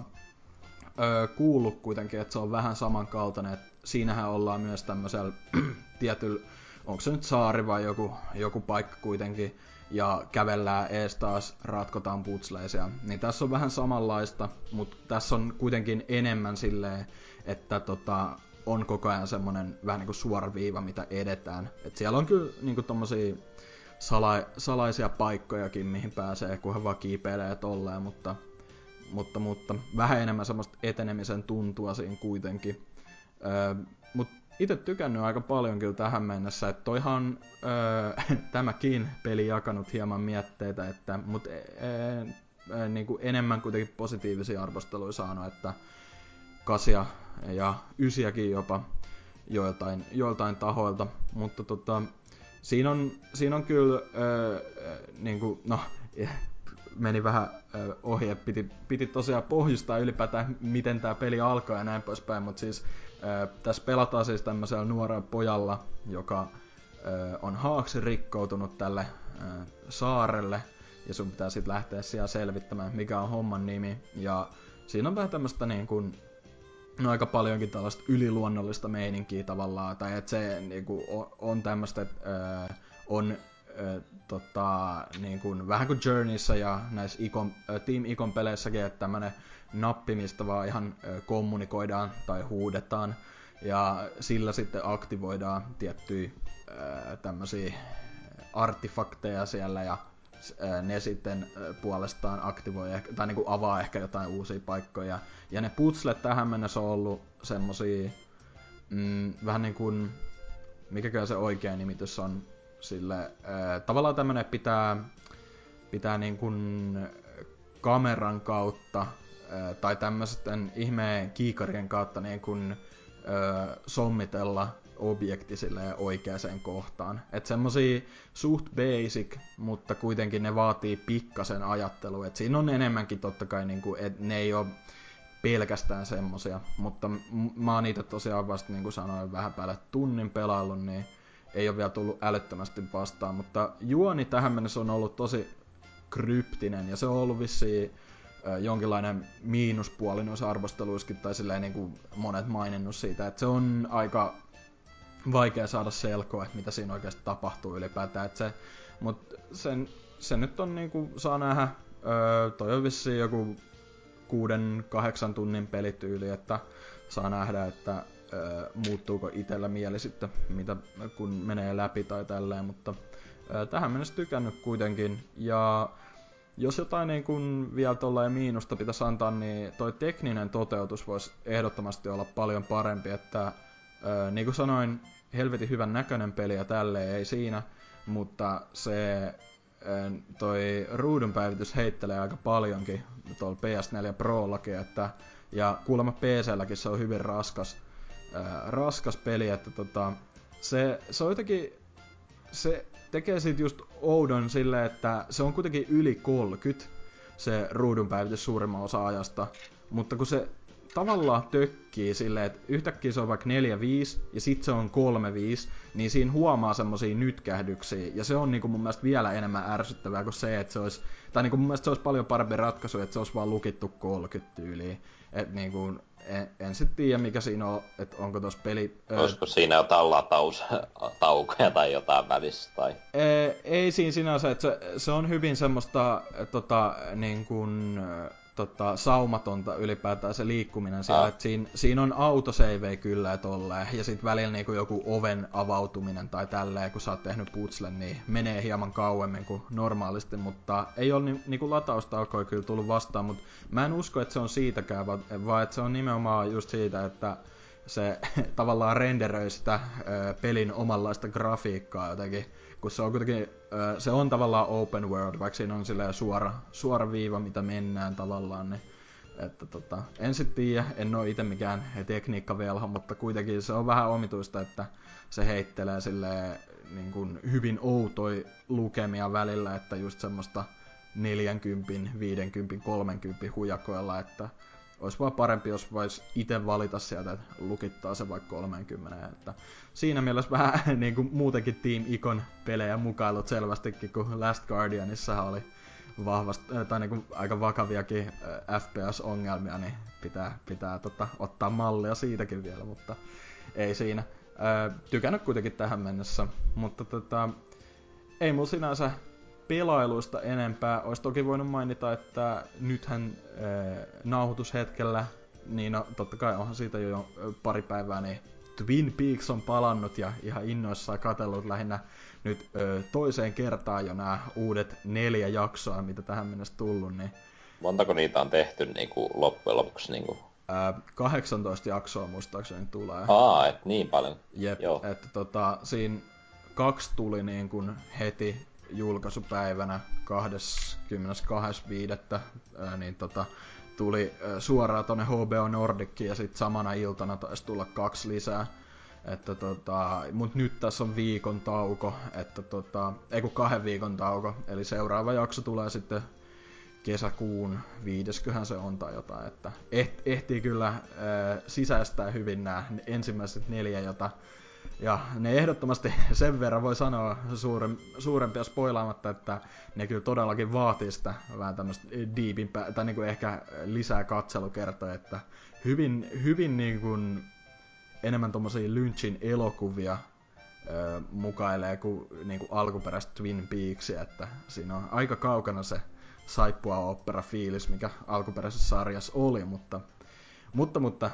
öö, kuullut kuitenkin, että se on vähän samankaltainen. Että siinähän ollaan myös tämmöisellä tietyllä, onko se nyt saari vai joku, joku paikka kuitenkin, ja kävellään ees taas, ratkotaan putsleisia. Niin tässä on vähän samanlaista, mutta tässä on kuitenkin enemmän silleen, että tota, on koko ajan semmonen vähän niinku suora viiva, mitä edetään. Et siellä on kyllä niinku tommosia sala- salaisia paikkojakin, mihin pääsee, kunhan vaan kiipeilee tolleen, mutta mutta, mutta vähän enemmän semmoista etenemisen tuntua siinä kuitenkin. Öö, mutta itse tykännyt aika paljon kyllä tähän mennessä, että toihan öö, tämäkin peli jakanut hieman mietteitä, että, mutta e, e, e, niin kuin enemmän kuitenkin positiivisia arvosteluja saanut, että kasia ja ysiäkin jopa joiltain, joiltain tahoilta, mutta tota, siinä on, siinä on kyllä, öö, niin kuin, no, meni vähän ohi, että piti, piti tosiaan pohjustaa ylipäätään, miten tämä peli alkaa ja näin poispäin, mutta siis tässä pelataan siis tämmöisellä nuorella pojalla, joka on haaksi rikkoutunut tälle saarelle, ja sun pitää sitten lähteä siellä selvittämään, mikä on homman nimi, ja siinä on vähän tämmöistä niin kuin, no aika paljonkin tällaista yliluonnollista meininkiä tavallaan, tai että se niin on, on tämmöistä, että on tota, niin kuin, vähän kuin Journeyssä ja näissä Icon, Team Icon peleissäkin, että tämmönen nappi, mistä vaan ihan kommunikoidaan tai huudetaan, ja sillä sitten aktivoidaan tiettyjä tämmöisiä artefakteja siellä, ja ne sitten puolestaan aktivoi tai niin kuin avaa ehkä jotain uusia paikkoja. Ja ne putslet tähän mennessä on ollut semmosia mm, vähän niin kuin, mikäkään se oikea nimitys on, sille äh, tavallaan tämmönen pitää, pitää niin kuin kameran kautta tai tämmöisten ihmeen kiikarien kautta niin kuin, sommitella objekti oikeaan kohtaan. Että semmosia suht basic, mutta kuitenkin ne vaatii pikkasen ajattelua. Et siinä on enemmänkin totta kai, niinku, että ne ei ole pelkästään semmosia. Mutta mä oon niitä tosiaan vasta niin kuin sanoin vähän päälle tunnin pelaillut, niin ei ole vielä tullut älyttömästi vastaan, mutta juoni tähän mennessä on ollut tosi kryptinen ja se on ollut vissiin jonkinlainen miinuspuoli noissa arvosteluissakin, tai silleen niin kuin monet maininnut siitä, että se on aika vaikea saada selkoa, että mitä siinä oikeasti tapahtuu ylipäätään. Se, mutta sen, se nyt on niin kuin, saa nähdä, öö, toi on vissiin joku kuuden, kahdeksan tunnin pelityyli, että saa nähdä, että muuttuuko itsellä mieli sitten, mitä, kun menee läpi tai tälleen, mutta tähän mennessä tykännyt kuitenkin. Ja jos jotain niin kun vielä tuollain miinusta pitäisi antaa, niin toi tekninen toteutus voisi ehdottomasti olla paljon parempi, että niin kuin sanoin, helvetin hyvän näköinen peli ja tälleen ei siinä, mutta se toi ruudunpäivitys heittelee aika paljonkin tuolla PS4 Prollakin, että, ja kuulemma PClläkin se on hyvin raskas, ää, raskas peli, että tota, se, se on jotenkin, se tekee siitä just oudon silleen, että se on kuitenkin yli 30 se ruudunpäivitys suurimman osa ajasta, mutta kun se tavallaan tökkii silleen, että yhtäkkiä se on vaikka 4-5 ja sitten se on 3-5, niin siinä huomaa semmosia nytkähdyksiä. Ja se on niinku mun mielestä vielä enemmän ärsyttävää kuin se, että se olisi, tai niinku mun mielestä se olisi paljon parempi ratkaisu, että se olisi vaan lukittu 30 tyyliin. Että niinku, en, en sitten tiedä mikä siinä on, että onko tuossa peli... Olisiko siinä jotain lataustaukoja tai jotain välissä? Tai... Ei, ei siinä sinänsä, että se, se on hyvin semmoista tota, niin kuin, tota, saumatonta ylipäätään se liikkuminen siellä. Ah. siinä, siinä on autosave kyllä ja tolleen. Ja sitten välillä niinku joku oven avautuminen tai tälleen, kun sä oot tehnyt putslen, niin menee hieman kauemmin kuin normaalisti. Mutta ei ole ni, niinku latausta kyllä tullut vastaan, mutta mä en usko, että se on siitäkään, vaan, vaan että se on nimenomaan just siitä, että se tavallaan renderöi sitä ö, pelin omanlaista grafiikkaa jotenkin kun se on kuitenkin, se on tavallaan open world, vaikka siinä on suora, suora viiva, mitä mennään tavallaan, niin että tota, en sit tiedä, en ole itse mikään tekniikkavelha, mutta kuitenkin se on vähän omituista, että se heittelee sille niin kuin hyvin outoi lukemia välillä, että just semmoista 40, 50, 30 hujakoilla, että olisi vaan parempi, jos vois itse valita sieltä, että lukittaa se vaikka 30. Että siinä mielessä vähän niin kuin muutenkin Team Icon pelejä mukailut selvästikin, kun Last Guardianissa oli vahvasti, tai niin kuin aika vakaviakin FPS-ongelmia, niin pitää, pitää tota, ottaa mallia siitäkin vielä, mutta ei siinä. tykännyt kuitenkin tähän mennessä, mutta tota, ei mulla sinänsä pelailuista enempää. Olisi toki voinut mainita, että nythän äh, nauhoitushetkellä, niin no, totta kai onhan siitä jo pari päivää, niin Twin Peaks on palannut ja ihan innoissaan katsellut lähinnä nyt ö, toiseen kertaan jo nämä uudet neljä jaksoa, mitä tähän mennessä tullut. Niin, Montako niitä on tehty niin kuin loppujen lopuksi? Niin kuin? Ää, 18 jaksoa muistaakseni tulee. Aa, et niin paljon. Jep, Joo. että tota, siinä kaksi tuli niin kuin heti julkaisupäivänä 22.5. niin tota, tuli suoraan tonne HBO Nordicin ja sitten samana iltana taisi tulla kaksi lisää. Että tota, mut nyt tässä on viikon tauko, että tota, ei kun kahden viikon tauko, eli seuraava jakso tulee sitten kesäkuun viidesköhän se on tai jotain, että ehtii kyllä äh, sisäistää hyvin nämä ensimmäiset neljä, jota ja ne ehdottomasti sen verran voi sanoa suurem, suurempia spoilaamatta, että ne kyllä todellakin vaatii sitä vähän tämmöistä diipimpää, tai kuin ehkä lisää katselukertoja, että hyvin, hyvin niin kuin enemmän tommosia Lynchin elokuvia ö, mukailee kuin, niin kuin alkuperäistä Twin Peaksia, että siinä on aika kaukana se saippua opera fiilis, mikä alkuperäisessä sarjassa oli, mutta mutta, mutta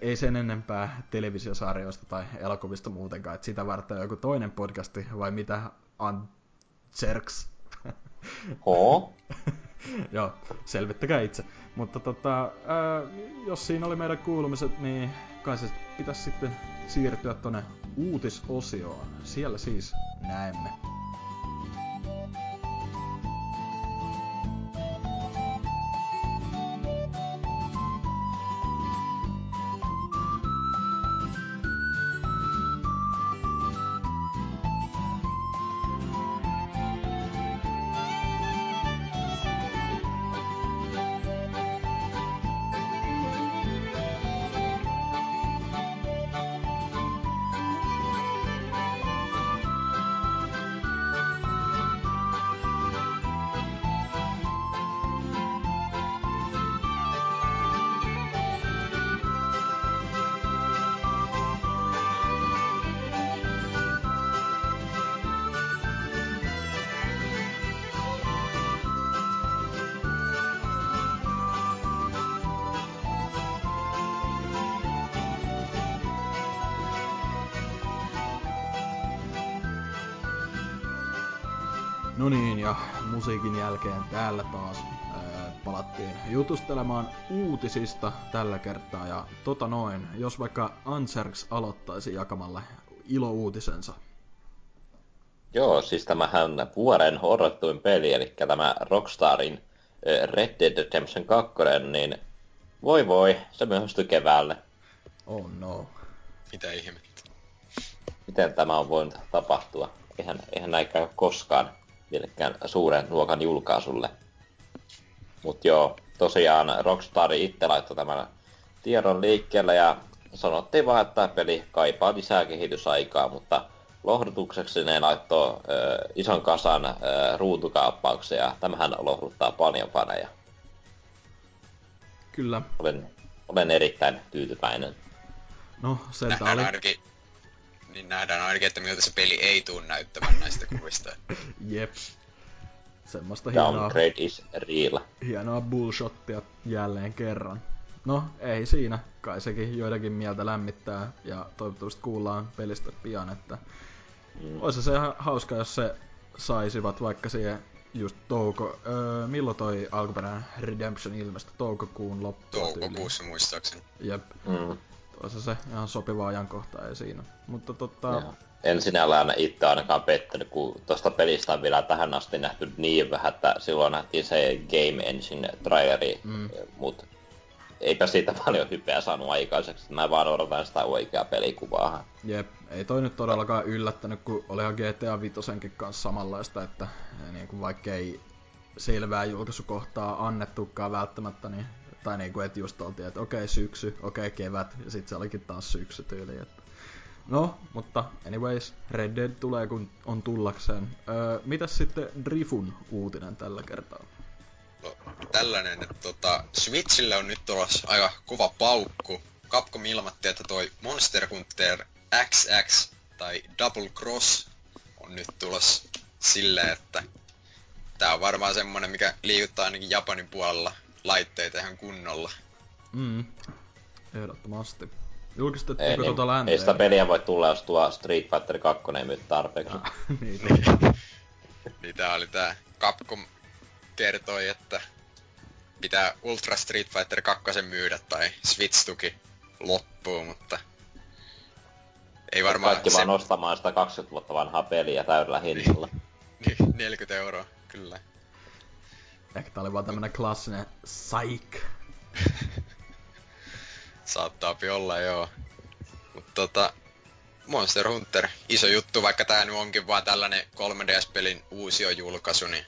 ei sen enempää televisiosarjoista tai elokuvista muutenkaan, että sitä varten on joku toinen podcasti, vai mitä Antserks? Oo. Joo, selvittäkää itse. Mutta tota, ää, jos siinä oli meidän kuulumiset, niin kai se pitäisi sitten siirtyä tonne uutisosioon. Siellä siis näemme. Musiikin jälkeen täällä taas ää, palattiin jutustelemaan uutisista tällä kertaa. Ja tota noin, jos vaikka Anserks aloittaisi jakamalla ilouutisensa. Joo, siis tämähän vuoden odottuin peli, eli tämä Rockstarin Red Dead Redemption 2, niin voi voi, se myöhästyi keväälle. Oh no. Mitä ihmettä. Miten tämä on voinut tapahtua? Eihän, eihän näin käy koskaan millekään suuren luokan julkaisulle. Mut joo, tosiaan Rockstar itse laittoi tämän tiedon liikkeelle ja sanottiin vaan, että peli kaipaa lisää kehitysaikaa, mutta lohdutukseksi ne laittoi äh, ison kasan äh, ruutukaappauksia ja tämähän lohduttaa paljon faneja. Kyllä. Olen, olen erittäin tyytyväinen. No, nähdään oli... ainakin, niin nähdään ainakin, että miltä se peli ei tuu näyttämään näistä kuvista. Jep. Semmoista hienoa, Downgrade is real. hienoa bullshottia jälleen kerran. No, ei siinä. Kai sekin joidenkin mieltä lämmittää ja toivottavasti kuullaan pelistä pian, että Mm. olisi se ihan hauska, jos se saisivat vaikka siihen just touko... Öö, milloin toi alkuperäinen Redemption ilmestyi? Toukokuun tyyliin. Toukokuussa muistaakseni. Jep, Mm. Olisi se ihan sopiva ajankohta ei siinä. Mutta tota... Joo. En sinällään itse ainakaan pettänyt, kun tuosta pelistä on vielä tähän asti nähty niin vähän, että silloin nähtiin se Game Engine traileri, Mm. mutta eipä siitä paljon hypeä saanut aikaiseksi. Mä vaan odotan sitä oikeaa pelikuvaa. Jep, ei toi nyt todellakaan yllättänyt, kun olihan GTA 5 kanssa samanlaista, että eh, niin kuin vaikka ei selvää julkaisukohtaa annettukaan välttämättä, niin, tai niin kuin, että just oltiin, että okei syksy, okei kevät, ja sitten se olikin taas syksy tyyli. Että... No, mutta anyways, Red Dead tulee kun on tullakseen. Öö, mitäs sitten Drifun uutinen tällä kertaa? No, tällainen, että tota, Switchille on nyt tulossa aika kova paukku. Capcom ilmoitti, että toi Monster Hunter XX tai Double Cross on nyt tulossa silleen, että tää on varmaan semmonen, mikä liikuttaa ainakin Japanin puolella laitteita ihan kunnolla. Mm, ehdottomasti. Ei, Julkistettiinko niin, tuota länteen? ei sitä peliä voi tulla, jos tuo Street Fighter 2 ei myy tarpeeksi. Ah, niin. Niin tää oli tää Capcom kertoi, että pitää Ultra Street Fighter 2 myydä tai Switch-tuki loppuu, mutta ei varmaan Kaikki se... vaan ostamaan sitä 20 vuotta vanhaa peliä täydellä hinnalla. Niin, 40 euroa, kyllä. Ehkä tää oli vaan tämmönen klassinen psych. Saattaa olla, joo. Mutta tota, Monster Hunter, iso juttu, vaikka tää nyt onkin vaan tällainen 3DS-pelin uusio julkaisu, niin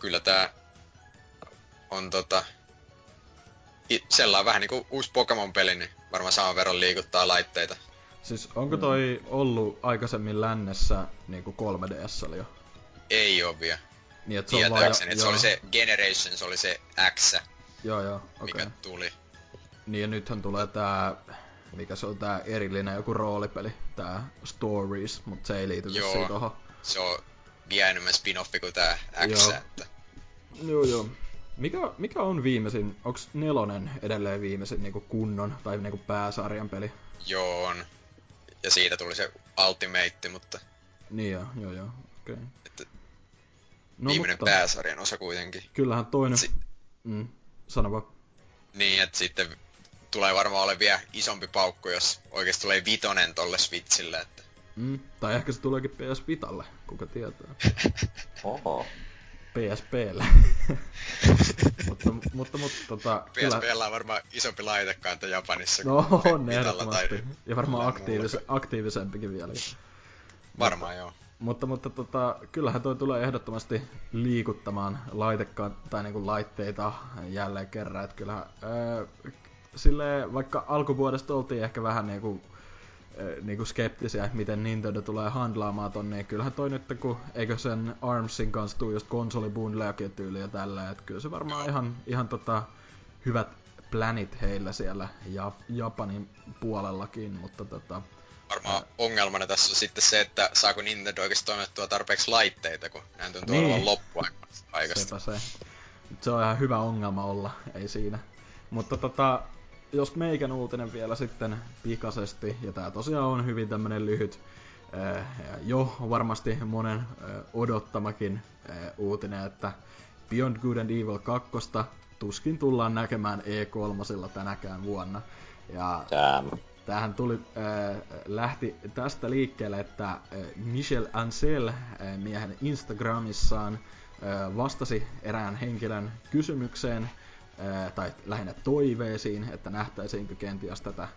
kyllä tää on tota, sellainen vähän niinku uusi Pokemon-peli, niin varmaan saman verran liikuttaa laitteita. Siis onko toi ollut aikaisemmin lännessä niinku 3DS jo? Ei oo vielä. Niin, että se. Tietääkseni, että se oli se Generation, se oli se X, Joo, joo, okei. mikä Okay. tuli. Niin ja nythän tulee tää... Mikä se on tää erillinen joku roolipeli, tää Stories, mut se ei liity Joo. tohon. Se on vielä enemmän spin-offi kuin tää X, Joo. että Joo, joo. Mikä, mikä on viimeisin, onks nelonen edelleen viimeisin niinku kunnon tai niinku pääsarjan peli? joo on. Ja siitä tuli se Ultimate, mutta Niin joo, joo, joo, okei. Okay. Että No viimeinen mutta pääsarjan osa kuitenkin. kyllähän toinen... Si- Mm, sano vaan. niin, että sitten tulee varmaan ole vielä isompi paukku, jos oikeesti tulee vitonen tolle Switchille, että Mm, tai ehkä se tuleekin PS Vitalle, kuka tietää. Oho. PSPlle. mutta, mutta, mutta tota, PSPllä on varmaan isompi laitekanta Japanissa No kuin on Vitalla ehdottomasti. Ja varmaan aktiivis, aktiivisempikin vielä. Varmaan joo. Mutta, mutta tota, kyllähän toi tulee ehdottomasti liikuttamaan laitekaan, tai niinku laitteita jälleen kerran. Et kyllähän, öö, silleen, vaikka alkuvuodesta oltiin ehkä vähän niinku, öö, niinku skeptisiä, miten Nintendo tulee handlaamaan ton, niin kyllähän toi nyt, kun eikö sen Armsin kanssa tuu just konsolibundlejakin tyyliä ja tällä, että kyllä se varmaan ihan, ihan tota, hyvät planit heillä siellä ja Japanin puolellakin, mutta tota, Varmaan ongelmana tässä on sitten se, että saako Nintendo oikeasti toimittua tarpeeksi laitteita, kun näin tuntuu Niin. olevan loppuaikasta. Se. Se on ihan hyvä ongelma olla, ei siinä. Mutta tota, jos meikän uutinen vielä sitten pikaisesti, ja tää tosiaan on hyvin tämmönen lyhyt, eh, jo varmasti monen eh, odottamakin eh, uutinen, että Beyond Good and Evil 2 tuskin tullaan näkemään E3 tänäkään vuonna. Ja Damn. Tämähän tuli, äh, lähti tästä liikkeelle, että äh, Michel Ansel äh, miehen Instagramissaan äh, vastasi erään henkilön kysymykseen, äh, tai lähinnä toiveisiin, että nähtäisiinkö kenties tätä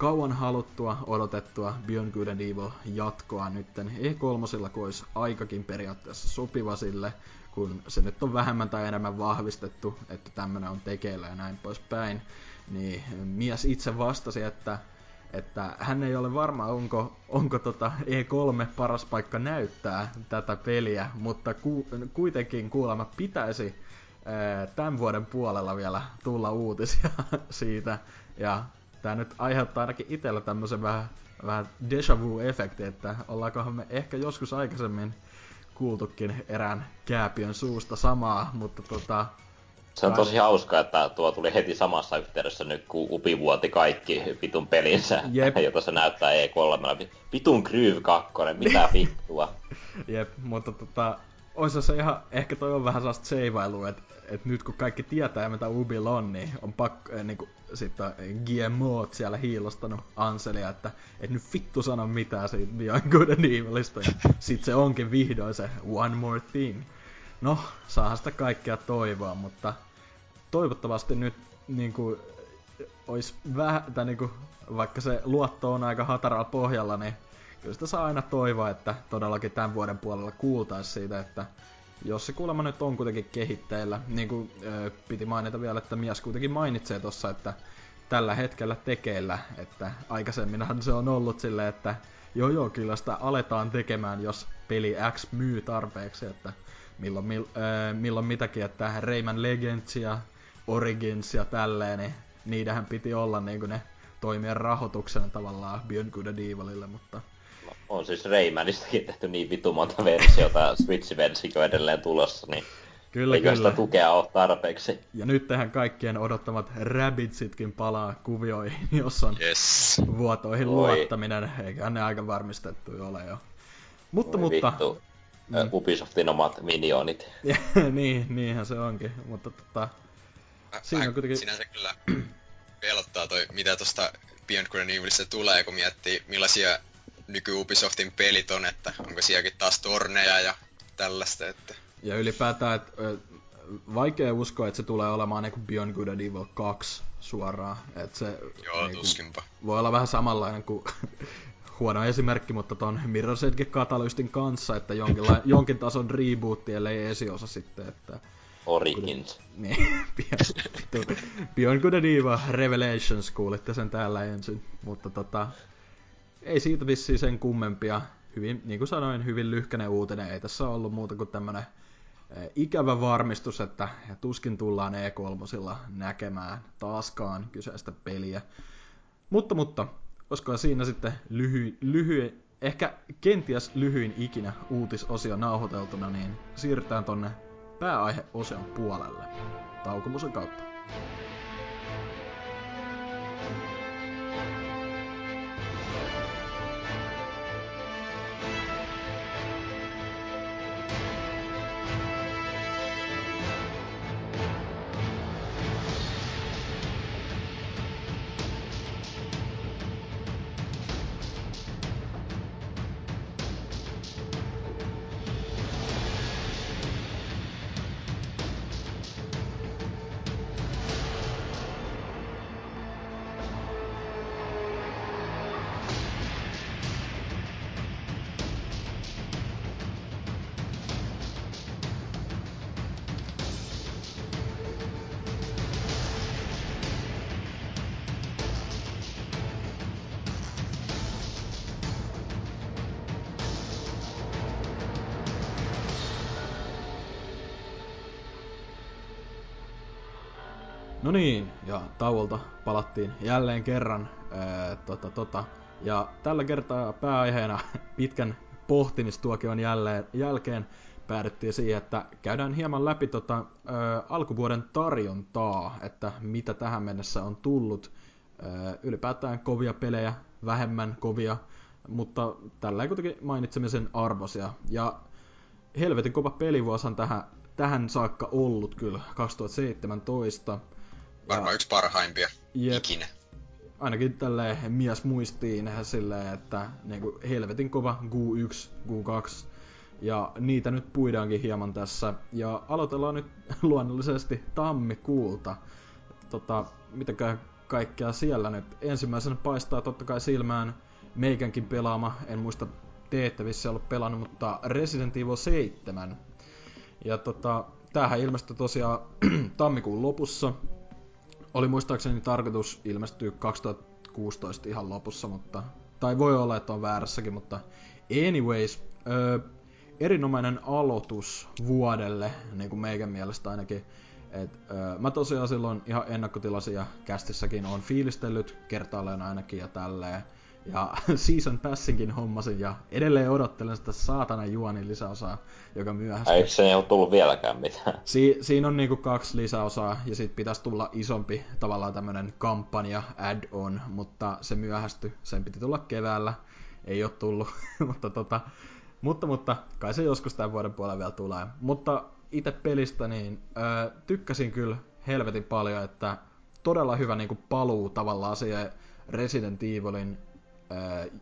kauan haluttua, odotettua Beyond Good and Evil jatkoa nytten. E3, kun olisi aikakin periaatteessa sopiva sille, kun se nyt on vähemmän tai enemmän vahvistettu, että tämmönen on tekeillä ja näin poispäin, niin mies itse vastasi, että että hän ei ole varma, onko, onko tota E3 paras paikka näyttää tätä peliä, mutta ku, kuitenkin kuulemma pitäisi ää, tämän vuoden puolella vielä tulla uutisia siitä. Ja tämä nyt aiheuttaa ainakin itsellä tämmöisen vähän, vähän deja vu-efekti, että ollaankohan me ehkä joskus aikaisemmin kuultukin erään kääpiön suusta samaa, mutta tota, se on tosi hauska, että tuo tuli heti samassa yhteydessä nyt, kun Upi vuoti kaikki vitun pelinsä, Jep. jota se näyttää E3. Vitun Groove 2, mitä vittua. Jep, mutta tota, olisi se ihan, ehkä toi on vähän sellaista seivailua, että, että nyt kun kaikki tietää, mitä Ubilla on, niin on pakko, niin kuin, sitten GMO siellä hiilostanut Anselia, että et nyt vittu sano mitään siitä Beyond Good and Evilista, ja sit se onkin vihdoin se One More Thing. No, saahan sitä kaikkea toivoa, mutta toivottavasti nyt niin kuin, olisi vähän, niin vaikka se luotto on aika hataralla pohjalla, niin kyllä sitä saa aina toivoa, että todellakin tämän vuoden puolella kuultaisiin siitä, että jos se kuulemma nyt on kuitenkin kehitteillä, niin kuin ö, piti mainita vielä, että mies kuitenkin mainitsee tuossa, että tällä hetkellä tekeillä, että aikaisemminhan se on ollut silleen, että joo joo, kyllä sitä aletaan tekemään, jos peli X myy tarpeeksi, että milloin, mil, äh, milloin mitäkin, että Rayman Legends ja Origins ja tälleen, niin niitähän piti olla niin ne toimien rahoituksena tavallaan Beyond Good and Evilille, mutta... No, on siis Raymanistakin tehty niin vitu monta versiota, Switch-versio edelleen tulossa, niin Kyllä, Eikö kyllä. sitä tukea ole tarpeeksi? Ja nyt tähän kaikkien odottamat Rabbitsitkin palaa kuvioihin, jos on yes. vuotoihin Oi. luottaminen. Eikä ne aika varmistettu ole jo. Mutta, Oi mutta... Vittu. Mm. Ubisoftin omat minionit. niin, niinhän se onkin. Mutta tota, Siinä on kuitenkin... Sinänsä kyllä pelottaa toi, mitä tosta Beyond Good and Evilista tulee, kun miettii millaisia nyky Ubisoftin pelit on, että onko sielläkin taas torneja ja tällaista, että... Ja ylipäätään, että vaikea uskoa, että se tulee olemaan niin Beyond Good and Evil 2 suoraan. Että se Joo, niin tuskinpa. Voi olla vähän samanlainen kuin huono esimerkki, mutta ton Mirror's Edge Catalystin kanssa, että jonkinla- jonkin tason rebootti, ellei esiosa sitten, että Origins. Niin, Beyond Good and Evil Revelations kuulitte sen täällä ensin, mutta tota, ei siitä vissiin sen kummempia. Hyvin, niin kuin sanoin, hyvin lyhkäinen uutinen. Ei tässä ollut muuta kuin tämmönen eh, ikävä varmistus, että tuskin tullaan E3 näkemään taaskaan kyseistä peliä. Mutta, mutta, olisiko siinä sitten lyhy, lyhy, ehkä kenties lyhyin ikinä uutisosio nauhoiteltuna, niin siirrytään tonne pääaiheosion puolelle taukomusen kautta. No niin, ja tauolta palattiin jälleen kerran. Ää, tota, tota. Ja tällä kertaa pääaiheena pitkän pohtimistuokion jälleen, jälkeen päädyttiin siihen, että käydään hieman läpi tota, ää, alkuvuoden tarjontaa, että mitä tähän mennessä on tullut. Ää, ylipäätään kovia pelejä, vähemmän kovia, mutta tällä kuitenkin mainitsemisen arvosia. Ja helvetin kova pelivuosi on tähän, tähän saakka ollut kyllä 2017. Varmaan yksi parhaimpia Jep. ikinä. ainakin tälle mies muistiin silleen, että niinku helvetin kova GU1, GU2, ja niitä nyt puidaankin hieman tässä. Ja aloitellaan nyt luonnollisesti tammikuulta. Tota, mitäkään kaikkea siellä nyt. Ensimmäisenä paistaa totta kai silmään meikänkin pelaama, en muista teettävissä ollut pelannut, mutta Resident Evil 7. Ja tota, tämähän ilmestyi tosiaan tammikuun lopussa. Oli muistaakseni tarkoitus ilmestyä 2016 ihan lopussa, mutta... Tai voi olla, että on väärässäkin, mutta... Anyways, öö, erinomainen aloitus vuodelle, niin kuin meikän mielestä ainakin. Et, öö, mä tosiaan silloin ihan ennakkotilasia kästissäkin on fiilistellyt kertaalleen ainakin ja tälleen. Ja Season Passinkin hommasin ja edelleen odottelen sitä saatana juonin lisäosaa, joka myöhästyy. Eikö se ei ole tullut vieläkään mitään? Si- siinä on niinku kaksi lisäosaa ja sitten pitäisi tulla isompi tavallaan tämmönen kampanja add-on, mutta se myöhästy. Sen piti tulla keväällä. Ei ole tullut, mutta tota, mutta, mutta kai se joskus tämän vuoden puolella vielä tulee. Mutta itse pelistä niin öö, tykkäsin kyllä helvetin paljon, että todella hyvä niinku paluu tavallaan siihen Resident Evilin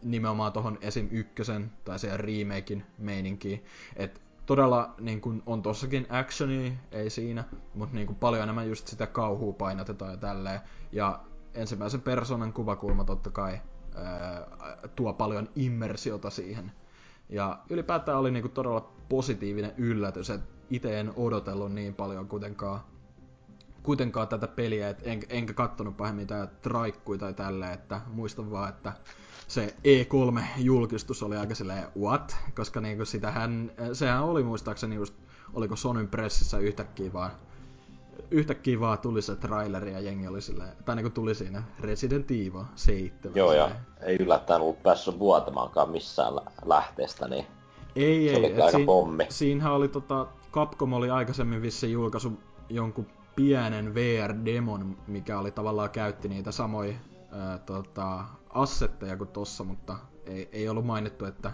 nimenomaan tuohon esim. ykkösen tai siihen remakein meininkiin. Et todella niin kun on tossakin actioni, ei siinä, mutta niin paljon enemmän just sitä kauhua painotetaan ja tälleen. Ja ensimmäisen persoonan kuvakulma totta kai öö, tuo paljon immersiota siihen ja ylipäätään oli niinku todella positiivinen yllätys, että itse en odotellut niin paljon kuitenkaan, kuitenkaan tätä peliä, et en, enkä kattonut pahemmin mitään traikkuja tai tälleen, että muistan vaan, että se E3-julkistus oli aika silleen, what? Koska niinku sitähän, sehän oli muistaakseni just, oliko Sonyn pressissä yhtäkkiä vaan yhtäkkiä vaan tuli se traileri ja jengi oli silleen, tai niinku tuli siinä Resident Evil 7. Joo, ja ei yllättäen ollut päässyt vuotamaankaan missään lähteestä, niin ei, se ei, oli aika siin, pommi. Siinähän oli tota, Capcom oli aikaisemmin vissi julkaisu jonkun pienen VR-demon, mikä oli tavallaan käytti niitä samoja ää, tota, assetteja kuin tossa, mutta ei, ei ollut mainittu, että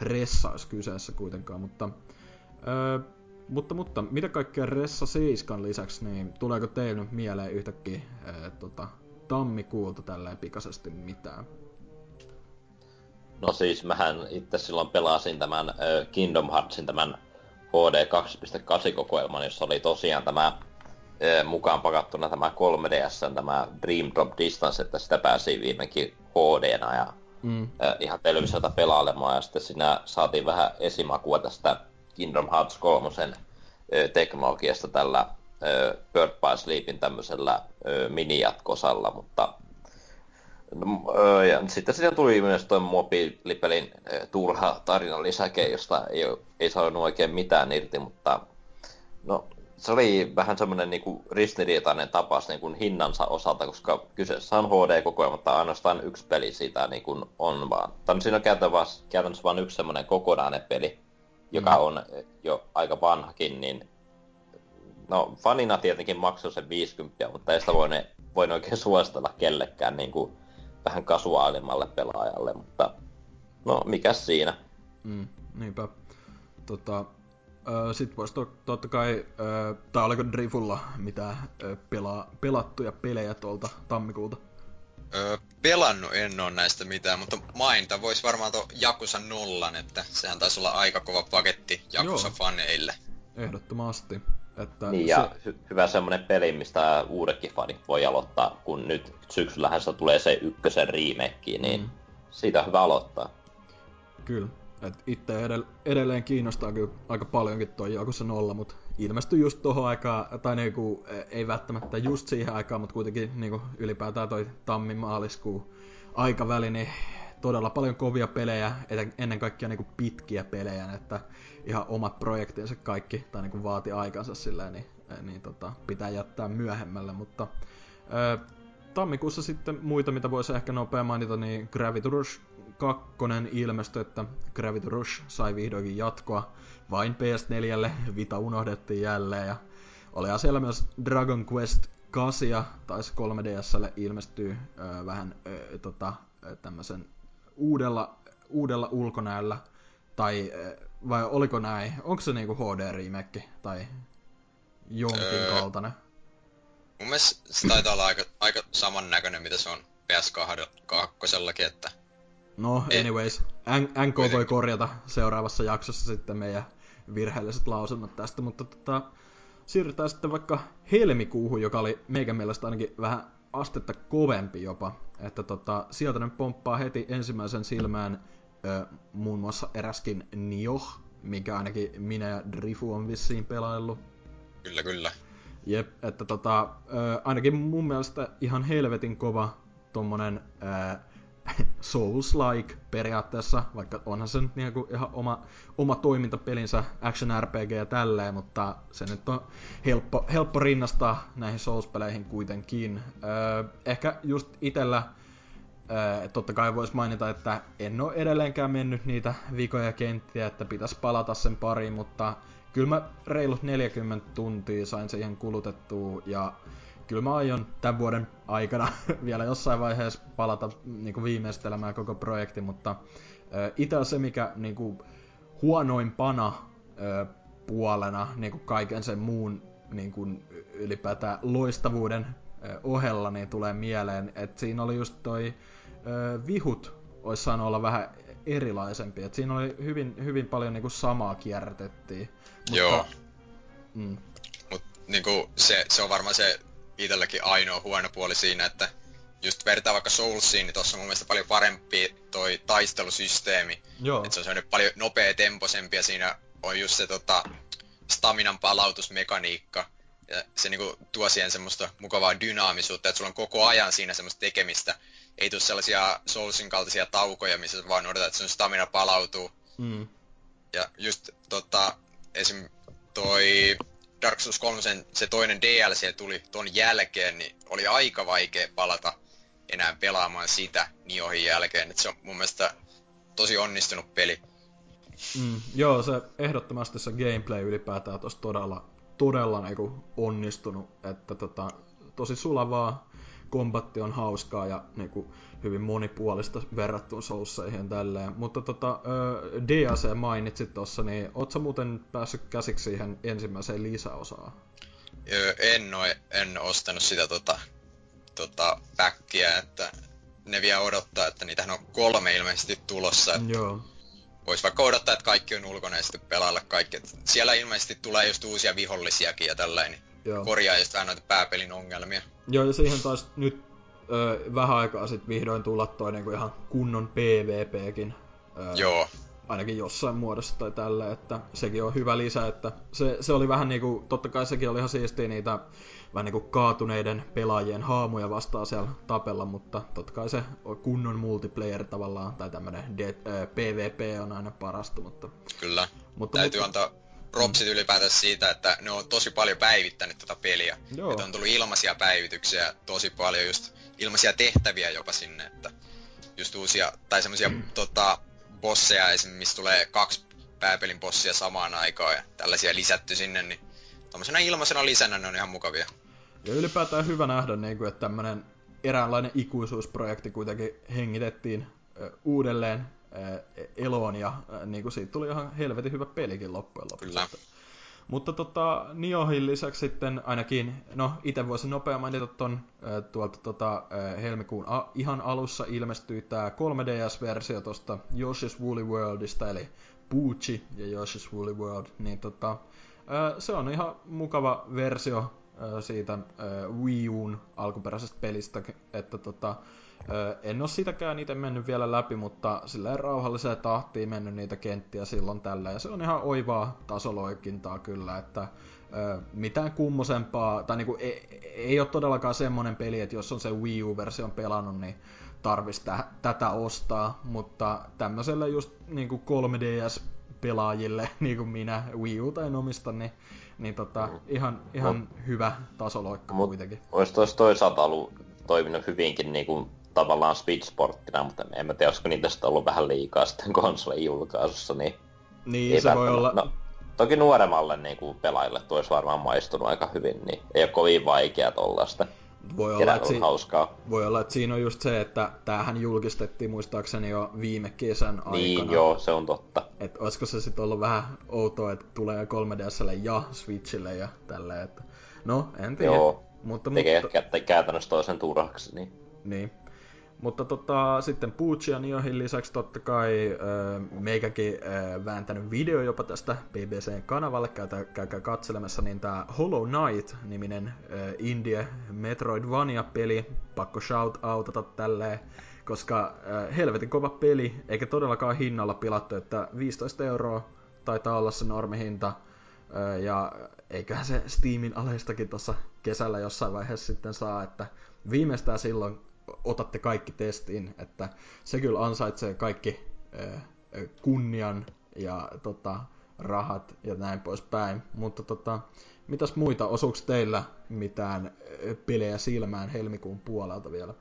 Ressa olisi kyseessä kuitenkaan, mutta ää, mutta, mutta mitä kaikkea Ressa 7 lisäksi, niin tuleeko teille mieleen yhtäkkiä ää, tota, tammikuulta tälleen pikaisesti mitään? No siis mähän itse silloin pelasin tämän Kingdom Heartsin tämän HD 2.8 kokoelman, jossa oli tosiaan tämä mukaan pakattuna tämä 3DS, tämä Dream Drop Distance, että sitä pääsi viimeinkin hd ja mm. äh, ihan televisiota pelailemaan, ja sitten siinä saatiin vähän esimakua tästä Kingdom Hearts 3 teknologiasta tällä Bird by Sleepin tämmöisellä mini-jatkosalla, mutta no, ja sitten siinä tuli myös tuo mobiilipelin turha tarinan lisäke, josta ei, ei saanut oikein mitään irti, mutta no, se oli vähän semmoinen niin ristiriitainen tapaus niin kuin hinnansa osalta, koska kyseessä on HD-kokoelma, mutta ainoastaan yksi peli siitä niin kuin on vaan. Tai siinä on käytännössä vain yksi semmoinen kokonainen peli, joka mm. on jo aika vanhakin, niin no fanina tietenkin maksoi sen 50, mutta ei sitä voi, ne, voi oikein suositella kellekään niin kuin vähän kasuaalimmalle pelaajalle, mutta no mikäs siinä. Mm, niinpä. Tota, sitten voisi to, totta kai, tai oliko Drifulla mitään pela, pelattuja pelejä tuolta tammikuulta? Öö, pelannut en ole näistä mitään, mutta mainita voisi varmaan tuon Jakusa nollan, että sehän taisi olla aika kova paketti Jakusa-faneille. Ehdottomasti. Että niin, ja se... hy- hyvä semmonen peli, mistä uudetkin fanit voi aloittaa, kun nyt syksyllähän se tulee se ykkösen remake, niin mm. siitä on hyvä aloittaa. Kyllä. Et itse edell- edelleen kiinnostaa kyllä aika paljonkin toi Jakusa nolla, mutta ilmestyi just tohon aikaan, tai niinku, e, ei välttämättä just siihen aikaan, mutta kuitenkin niinku ylipäätään toi tammi-maaliskuu aikaväli, niin todella paljon kovia pelejä, ennen kaikkea niinku pitkiä pelejä, että ihan omat projektinsa kaikki, tai niinku vaati aikansa silleen, niin, e, niin tota, pitää jättää myöhemmälle, mutta ää, tammikuussa sitten muita, mitä voisi ehkä nopea mainita, niin Gravity Rush 2 ilmestyi, että Gravity Rush sai vihdoinkin jatkoa vain PS4, Vita unohdettiin jälleen, ja oli siellä myös Dragon Quest 8 taisi 3DSlle ilmestyy ö, vähän ö, tota, tämmöisen uudella, uudella ulkonäöllä, tai vai oliko näin? Onko se niinku HD-remake tai jonkin öö, kaltainen? Mun mielestä se taitaa olla aika, aika samannäköinen, mitä se on PS2, että... No, anyways, N- NK voi korjata seuraavassa jaksossa sitten meidän virheelliset lausunnot tästä, mutta tota, siirrytään sitten vaikka helmikuuhun, joka oli meikän mielestä ainakin vähän astetta kovempi jopa. Että tota, sieltä ne pomppaa heti ensimmäisen silmään ö, muun muassa eräskin Nioh, mikä ainakin minä ja Drifu on vissiin pelaillut. Kyllä, kyllä. Jep, että tota, ö, ainakin mun mielestä ihan helvetin kova tommonen ö, Souls-like periaatteessa, vaikka onhan se nyt niinku ihan oma, oma toimintapelinsä, action RPG ja tälleen, mutta se nyt on helppo, helppo rinnastaa näihin Souls-peleihin kuitenkin. Öö, ehkä just itellä, öö, totta kai voisi mainita, että en ole edelleenkään mennyt niitä vikoja kenttiä, että pitäisi palata sen pariin, mutta kyllä mä reilut 40 tuntia sain siihen kulutettua ja kyllä mä aion tämän vuoden aikana vielä jossain vaiheessa palata niin kuin viimeistelemään koko projekti, mutta itse se, mikä niin kuin, huonoimpana puolena niin kuin kaiken sen muun niin kuin, ylipäätään loistavuuden ohella niin tulee mieleen, että siinä oli just toi vihut olisi saanut olla vähän erilaisempi. Et siinä oli hyvin, hyvin paljon niinku samaa kierrätettiin. Mutta, Joo. Mm. Mut niinku se, se on varmaan se itselläkin ainoa huono puoli siinä, että just vertaa vaikka Soulsiin, niin tuossa on mun mielestä paljon parempi toi taistelusysteemi. Joo. Et se on semmoinen paljon nopea temposempi ja siinä on just se tota, staminan palautusmekaniikka. Ja se niinku tuo siihen semmoista mukavaa dynaamisuutta, että sulla on koko ajan siinä semmoista tekemistä. Ei tule sellaisia Soulsin kaltaisia taukoja, missä vaan odotat, että sun stamina palautuu. Mm. Ja just tota, esim. toi Dark Souls 3 se toinen DLC tuli ton jälkeen, niin oli aika vaikea palata enää pelaamaan sitä Niohin jälkeen. Et se on mun mielestä tosi onnistunut peli. Mm, joo, se ehdottomasti se gameplay ylipäätään tosi todella, todella niinku onnistunut. Että tota, tosi sulavaa, kombatti on hauskaa ja niinku, hyvin monipuolista verrattuna Soulseihin tälleen. Mutta tota, DAC mainitsit tuossa, niin ootko muuten päässyt käsiksi siihen ensimmäiseen lisäosaan? En ole, en ostanut sitä tota, tota backia, että ne vielä odottaa, että niitähän on kolme ilmeisesti tulossa. Että Joo. Voisi vaikka odottaa, että kaikki on ulkona ja sitten pelailla kaikki. Et siellä ilmeisesti tulee just uusia vihollisiakin ja tällainen. Niin korjaa just vähän noita pääpelin ongelmia. Joo, ja siihen taas nyt öö, vähän aikaa sitten vihdoin tulla toi niinku ihan kunnon PvPkin. Öö, Joo. Ainakin jossain muodossa tai tällä, että sekin on hyvä lisä, että se, se oli vähän niinku, totta kai sekin oli ihan siistiä niitä vähän niinku kaatuneiden pelaajien haamuja vastaan siellä tapella, mutta totta kai se kunnon multiplayer tavallaan, tai tämmönen de, öö, PvP on aina parasta, mutta... Kyllä, mutta, täytyy mutta, antaa propsit mm. ylipäätään siitä, että ne on tosi paljon päivittänyt tätä peliä. Joo. Että on tullut ilmaisia päivityksiä tosi paljon just ilmaisia tehtäviä jopa sinne, että just uusia, tai semmoisia mm. tota, bosseja esimerkiksi, missä tulee kaksi pääpelin bossia samaan aikaan ja tällaisia lisätty sinne, niin tommosena ilmaisena lisänä ne on ihan mukavia. Ja ylipäätään hyvä nähdä, niin kuin, että tämmönen eräänlainen ikuisuusprojekti kuitenkin hengitettiin uudelleen ö, eloon ja niin kuin siitä tuli ihan helvetin hyvä pelikin loppujen lopuksi. Kyllä. Mutta tota, Niohin lisäksi sitten ainakin, no itse voisin nopea mainita ton tuolta tota, helmikuun a, ihan alussa ilmestyi tämä 3DS-versio tosta Yoshi's Woolly Worldista, eli Poochie ja Yoshi's Woolly World, niin tota, se on ihan mukava versio siitä Wii Uun alkuperäisestä pelistä, että tota, en ole sitäkään itse mennyt vielä läpi, mutta silleen rauhalliseen tahtiin mennyt niitä kenttiä silloin tällä. Ja se on ihan oivaa tasoloikintaa kyllä, että mitään kummosempaa, tai niinku, ei, ei ole todellakaan semmoinen peli, että jos on se Wii U-versio pelannut, niin tarvitsisi tä- tätä ostaa, mutta tämmöiselle just niinku 3DS-pelaajille, niin kuin minä, Wii U tai omista, niin, niin tota, mm. ihan, ihan Mut, hyvä tasoloikka mut, kuitenkin. Olisi toisaalta ollut toiminut hyvinkin niin kuin tavallaan Switch-porttina, mutta en mä tiedä, olisiko niitä sitten ollut vähän liikaa sitten konsolin julkaisussa, niin... Niin, se voi olla... No, toki nuoremmalle niin kuin pelaajille tuo olisi varmaan maistunut aika hyvin, niin ei ole kovin vaikea tollaista. Voi olla, että si- hauskaa. voi olla, että siinä on just se, että tämähän julkistettiin muistaakseni jo viime kesän aikana. Niin, joo, se on totta. Että olisiko se sitten ollut vähän outoa, että tulee 3DSlle ja Switchille ja tälleen, että no, en tiedä. Joo, mutta, tekee mutta... käytännössä toisen turhaksi, niin... Niin. Mutta tota, sitten Pucci ja Niohin lisäksi totta kai meikäkin vääntänyt video jopa tästä BBC-kanavalle, käykää, käykää katselemassa, niin tämä Hollow Knight-niminen Indie Metroidvania-peli, pakko shout outata tälleen, koska helvetin kova peli, eikä todellakaan hinnalla pilattu, että 15 euroa taitaa olla se normihinta, ja eiköhän se Steamin aleistakin tuossa kesällä jossain vaiheessa sitten saa, että viimeistään silloin otatte kaikki testiin, että se kyllä ansaitsee kaikki kunnian ja tota, rahat ja näin poispäin. Mutta tota, mitäs muita, osuuko teillä mitään pelejä silmään helmikuun puolelta vielä?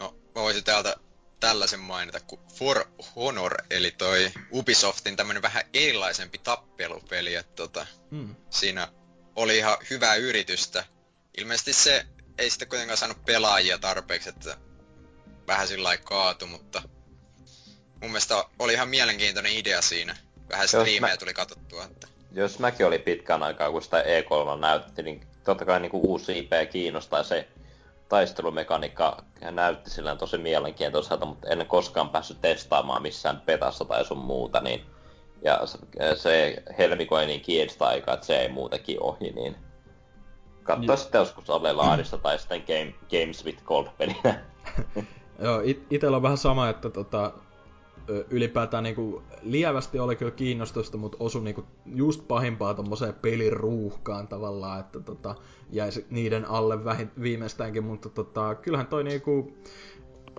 No, mä voisin täältä tällaisen mainita kuin For Honor, eli toi Ubisoftin tämmönen vähän erilaisempi tappelupeli, että tota, mm. siinä oli ihan hyvää yritystä. Ilmeisesti se ei sitten kuitenkaan saanut pelaajia tarpeeksi, että vähän sillä kaatu, mutta mun mielestä oli ihan mielenkiintoinen idea siinä. Vähän striimejä mä... tuli katsottua. Että... Jos mäkin oli pitkään aikaa, kun sitä E3 näytti, niin totta kai niin kuin uusi IP kiinnostaa se taistelumekaniikka näytti sillä tosi mielenkiintoiselta, mutta en koskaan päässyt testaamaan missään petassa tai sun muuta, niin ja se helmikuun niin kiinnostaa aikaa, että se ei muutenkin ohi, niin Katsoa sitten joskus Alelaadista tai sitten Game, Games with Gold-pelinä. Joo, it- itellä on vähän sama, että tota, ylipäätään niinku lievästi oli kyllä kiinnostusta, mutta osui niinku just pahimpaa tommoseen peliruuhkaan tavallaan, että tota, jäisi niiden alle vähin, viimeistäänkin, mutta tota, kyllähän toi niinku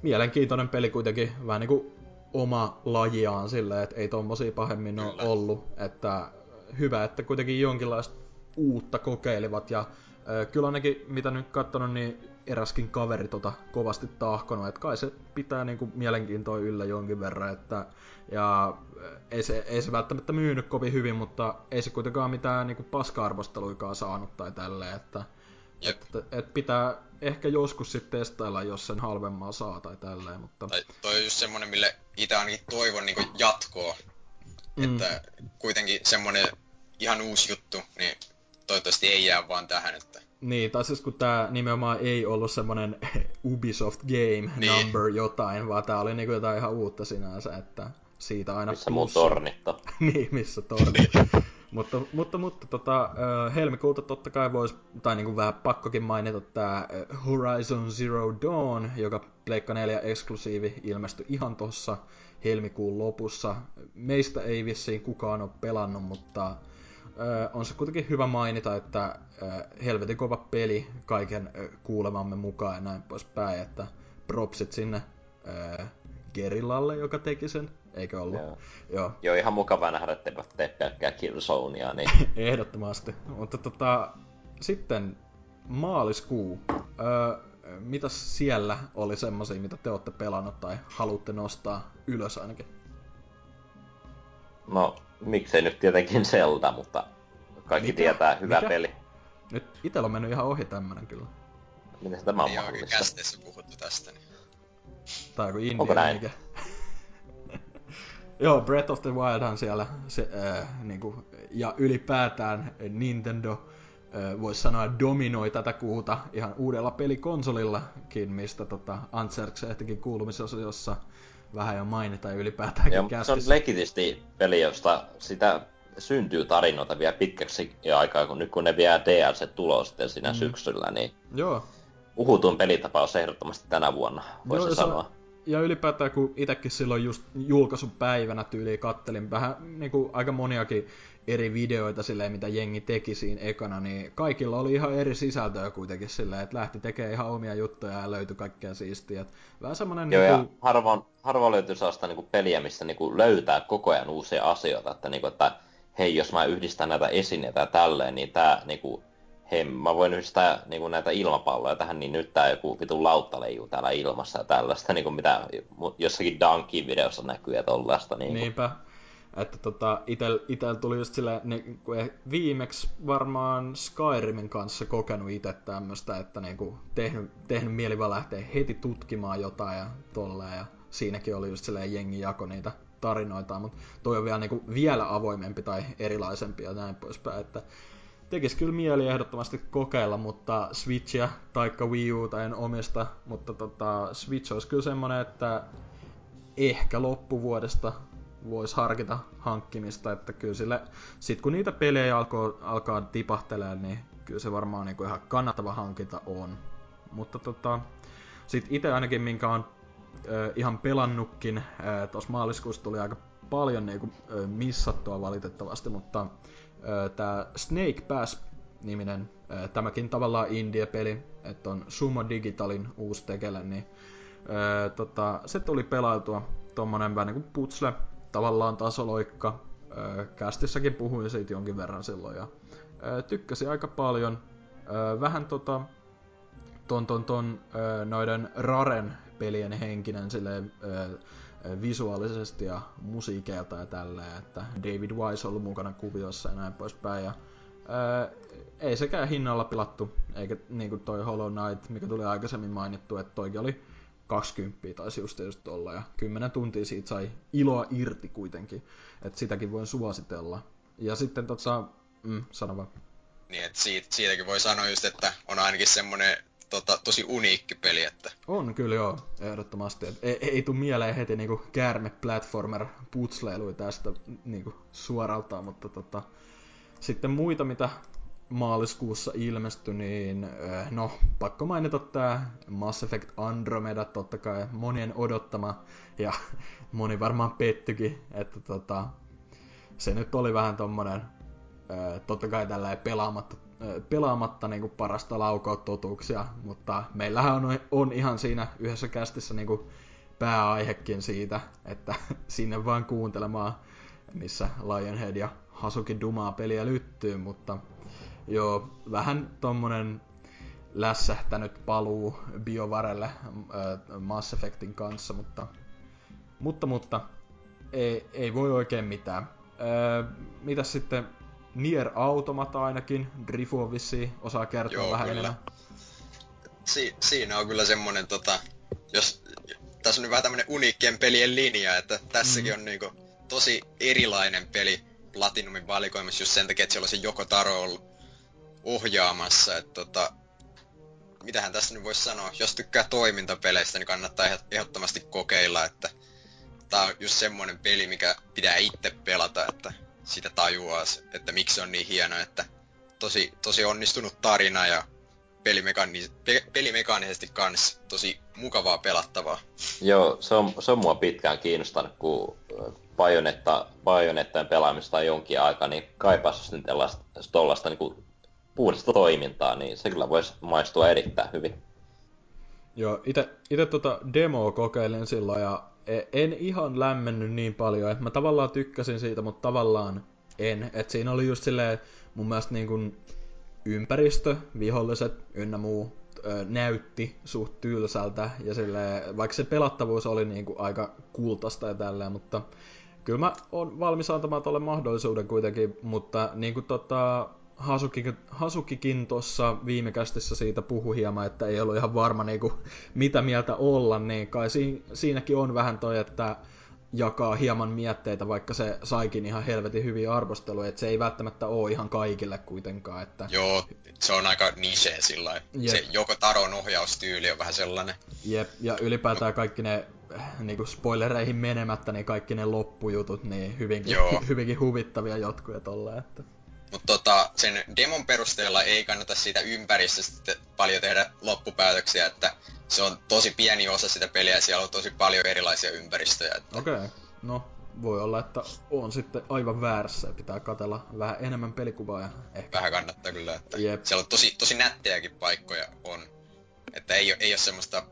mielenkiintoinen peli kuitenkin vähän niinku oma lajiaan silleen, että ei tommosia pahemmin ole ollut, että hyvä, että kuitenkin jonkinlaista uutta kokeilivat ja Kyllä ainakin, mitä nyt katsonut, niin eräskin kaveri tota kovasti tahkonut, että kai se pitää niinku mielenkiintoa yllä jonkin verran, että ja ei se, ei se välttämättä myynyt kovin hyvin, mutta ei se kuitenkaan mitään niinku paska-arvosteluikaan saanut tai tälleen, että et, et, et pitää ehkä joskus sitten testailla, jos sen halvemmaa saa tai tälleen, mutta... Tai toi on just semmonen, mille itse ainakin toivon niin jatkoa, mm. että kuitenkin semmonen ihan uusi juttu, niin toivottavasti ei jää vaan tähän, että... Niin, tai siis kun tää nimenomaan ei ollut semmonen Ubisoft Game niin. Number jotain, vaan tää oli niinku jotain ihan uutta sinänsä, että siitä aina Missä mun tornitta. niin, missä tornit. mutta, mutta, mutta tota, helmikuuta totta kai voisi, tai niinku vähän pakkokin mainita tää Horizon Zero Dawn, joka Pleikka 4 eksklusiivi ilmestyi ihan tossa helmikuun lopussa. Meistä ei vissiin kukaan ole pelannut, mutta on se kuitenkin hyvä mainita, että helvetin kova peli kaiken kuulemamme mukaan ja näin poispäin, että propsit sinne Gerillalle, joka teki sen, eikö ollut? Joo. Joo. Joo, ihan mukava nähdä, että tee pelkkää Killzonea. Niin... Ehdottomasti. Mutta tota, sitten maaliskuu. Öö, mitä siellä oli semmoisia, mitä te olette pelannut tai haluatte nostaa ylös ainakin? No, miksei nyt tietenkin Zelda, mutta kaikki Mikä? tietää, hyvä Mikä? peli. Nyt itellä on mennyt ihan ohi tämmönen kyllä. Miten tämä on Ei mahdollista? Ei kästeessä puhuttu tästä. Niin. Tai joku India. Onko näin? Mikä? Joo, Breath of the Wildhan siellä, se, äh, niinku, ja ylipäätään Nintendo äh, voisi sanoa dominoi tätä kuuta ihan uudella pelikonsolillakin, mistä tota, Antserks ehtikin kuulumisosiossa vähän jo mainita ylipäätäänkin Joo, se on legitisti peli, josta sitä syntyy tarinoita vielä pitkäksi aikaa, kun nyt kun ne vie DLC tulos sitten siinä mm. syksyllä, niin Joo. uhutun pelitapaus ehdottomasti tänä vuonna, voisi Joo, sanoa. Se, ja ylipäätään kun itsekin silloin just julkaisun päivänä tyyliin kattelin vähän niin kuin aika moniakin eri videoita silleen, mitä jengi teki siinä ekana, niin kaikilla oli ihan eri sisältöä kuitenkin silleen, että lähti tekemään ihan omia juttuja ja löytyi kaikkea siistiä. Vähän semmoinen... Joo, niin kuin... ja harvoin, harvoin löytyy sellaista niin kuin peliä, missä niin kuin löytää koko ajan uusia asioita, että, niin kuin, että hei, jos mä yhdistän näitä esineitä ja tälleen, niin tää niin kuin, hei, mä voin yhdistää niin kuin näitä ilmapalloja tähän, niin nyt tää joku vitun lautta leijuu täällä ilmassa ja tällaista, niin kuin mitä jossakin Donkey videossa näkyy ja tollaista. Niin kuin. Niinpä. Että tota, itel, itel tuli just silleen, niin kuin viimeksi varmaan Skyrimin kanssa kokenut itse tämmöistä, että niin kuin tehnyt, tehnyt mieli vaan lähteä heti tutkimaan jotain ja tolleen. Ja siinäkin oli just silleen jengi jako niitä tarinoita, mutta toi on vielä, niin kuin, vielä avoimempi tai erilaisempi ja näin poispäin. Että tekisi kyllä mieli ehdottomasti kokeilla, mutta Switchia taikka Wii Uta en omista, mutta tota, Switch olisi kyllä semmonen, että ehkä loppuvuodesta voisi harkita hankkimista, että kyllä sille, sit kun niitä pelejä alkaa, alkaa tipahtelee, niin kyllä se varmaan niin kuin ihan kannattava hankinta on. Mutta tota, sit itse ainakin, minkä on äh, ihan pelannutkin, tuossa maaliskuussa tuli aika paljon niin kuin, äh, missattua valitettavasti, mutta tämä Snake Pass-niminen, äh, tämäkin tavallaan indie-peli, että on Sumo Digitalin uusi tekele, niin äh, tota, se tuli pelailtua tommonen vähän niin kuin putsle, tavallaan tasoloikka. Kästissäkin puhuin siitä jonkin verran silloin ja tykkäsin aika paljon. Äh, vähän tota, ton, ton, ton noiden Raren pelien henkinen silleen, visuaalisesti ja musiikeilta ja tälleen, että David Wise on ollut mukana kuviossa ja näin poispäin. Ja, ei sekään hinnalla pilattu, eikä niin kuin toi Hollow Knight, mikä tuli aikaisemmin mainittu, että toikin oli 20 taisi just, just olla, ja 10 tuntia siitä sai iloa irti kuitenkin, että sitäkin voin suositella. Ja sitten tota, mm, sano vaan. Niin, että siitä, siitäkin voi sanoa just, että on ainakin semmoinen tota, tosi uniikki peli. Että... On kyllä joo, ehdottomasti. Et ei, ei tule mieleen heti niinku käärme platformer putsleilui tästä niinku suoraltaan, mutta tota, sitten muita, mitä maaliskuussa ilmestyi, niin eh, no, pakko mainita tämä Mass Effect Andromeda, totta kai monien odottama, ja moni varmaan pettykin, että tota, se nyt oli vähän tommonen, eh, totta kai tällä pelaamatta pelaamatta niin kuin parasta totuuksia, mutta meillähän on, on ihan siinä yhdessä kästissä niin kuin pääaihekin siitä, että sinne vaan kuuntelemaan, missä Lionhead ja Hasuki Dumaa peliä lyttyy, mutta joo, vähän tommonen lässähtänyt paluu BioVarelle äh, Mass Effectin kanssa, mutta, mutta, mutta ei, ei voi oikein mitään. Äh, mitäs sitten Nier Automata ainakin, Drifu on vissiin, osaa kertoa Joo, vähän kyllä. enemmän. Si- siinä on kyllä semmonen tota, jos, tässä on nyt vähän tämmönen uniikkien pelien linja, että tässäkin mm. on niinku tosi erilainen peli Platinumin valikoimassa just sen takia, että siellä on se Joko Taro ollut ohjaamassa, että tota, mitähän tässä nyt voisi sanoa, jos tykkää toimintapeleistä, niin kannattaa ehdottomasti kokeilla, että tää on just semmonen peli, mikä pitää itse pelata, että sitä tajuaa, että miksi se on niin hieno, että tosi, tosi onnistunut tarina ja pelimekani- pe- pelimekaanisesti kans tosi mukavaa pelattavaa. Joo, se on, se on mua pitkään kiinnostanut, kun Bajonetta, Bajonettaen pelaamista on jonkin aikaa, niin kaipaisi sitten tuollaista niin puhdasta toimintaa, niin se kyllä voisi maistua erittäin hyvin. Joo, itse tota demoa kokeilin silloin ja E, en ihan lämmennyt niin paljon, että mä tavallaan tykkäsin siitä, mutta tavallaan en. Että siinä oli just silleen mun mielestä niin kuin ympäristö, viholliset ynnä muu näytti suht tylsältä ja sille vaikka se pelattavuus oli niin kuin aika kultasta ja tälleen, mutta kyllä mä oon valmis antamaan tuolle mahdollisuuden kuitenkin, mutta niin kuin tota, Hasukikin, Hasukikin tuossa viime kästissä siitä puhui hieman, että ei ollut ihan varma niinku, mitä mieltä olla, niin kai si- siinäkin on vähän toi, että jakaa hieman mietteitä, vaikka se saikin ihan helvetin hyviä arvosteluja, että se ei välttämättä ole ihan kaikille kuitenkaan. Että... Joo, se on aika niche sillä Se joko Taron ohjaustyyli on vähän sellainen. Jep, ja ylipäätään kaikki ne niin kuin spoilereihin menemättä, niin kaikki ne loppujutut, niin hyvinkin, hyvinkin huvittavia jotkuja tolla, että... Mutta tota, sen demon perusteella ei kannata siitä ympäristöstä paljon tehdä loppupäätöksiä, että se on tosi pieni osa sitä peliä ja siellä on tosi paljon erilaisia ympäristöjä. Että... Okei, okay. no voi olla, että on sitten aivan väärässä ja pitää katella vähän enemmän pelikuvaa. Ja ehkä... Vähän kannattaa kyllä, että Jep. siellä on tosi, tosi nättejäkin paikkoja on. Että ei, ei ole semmoista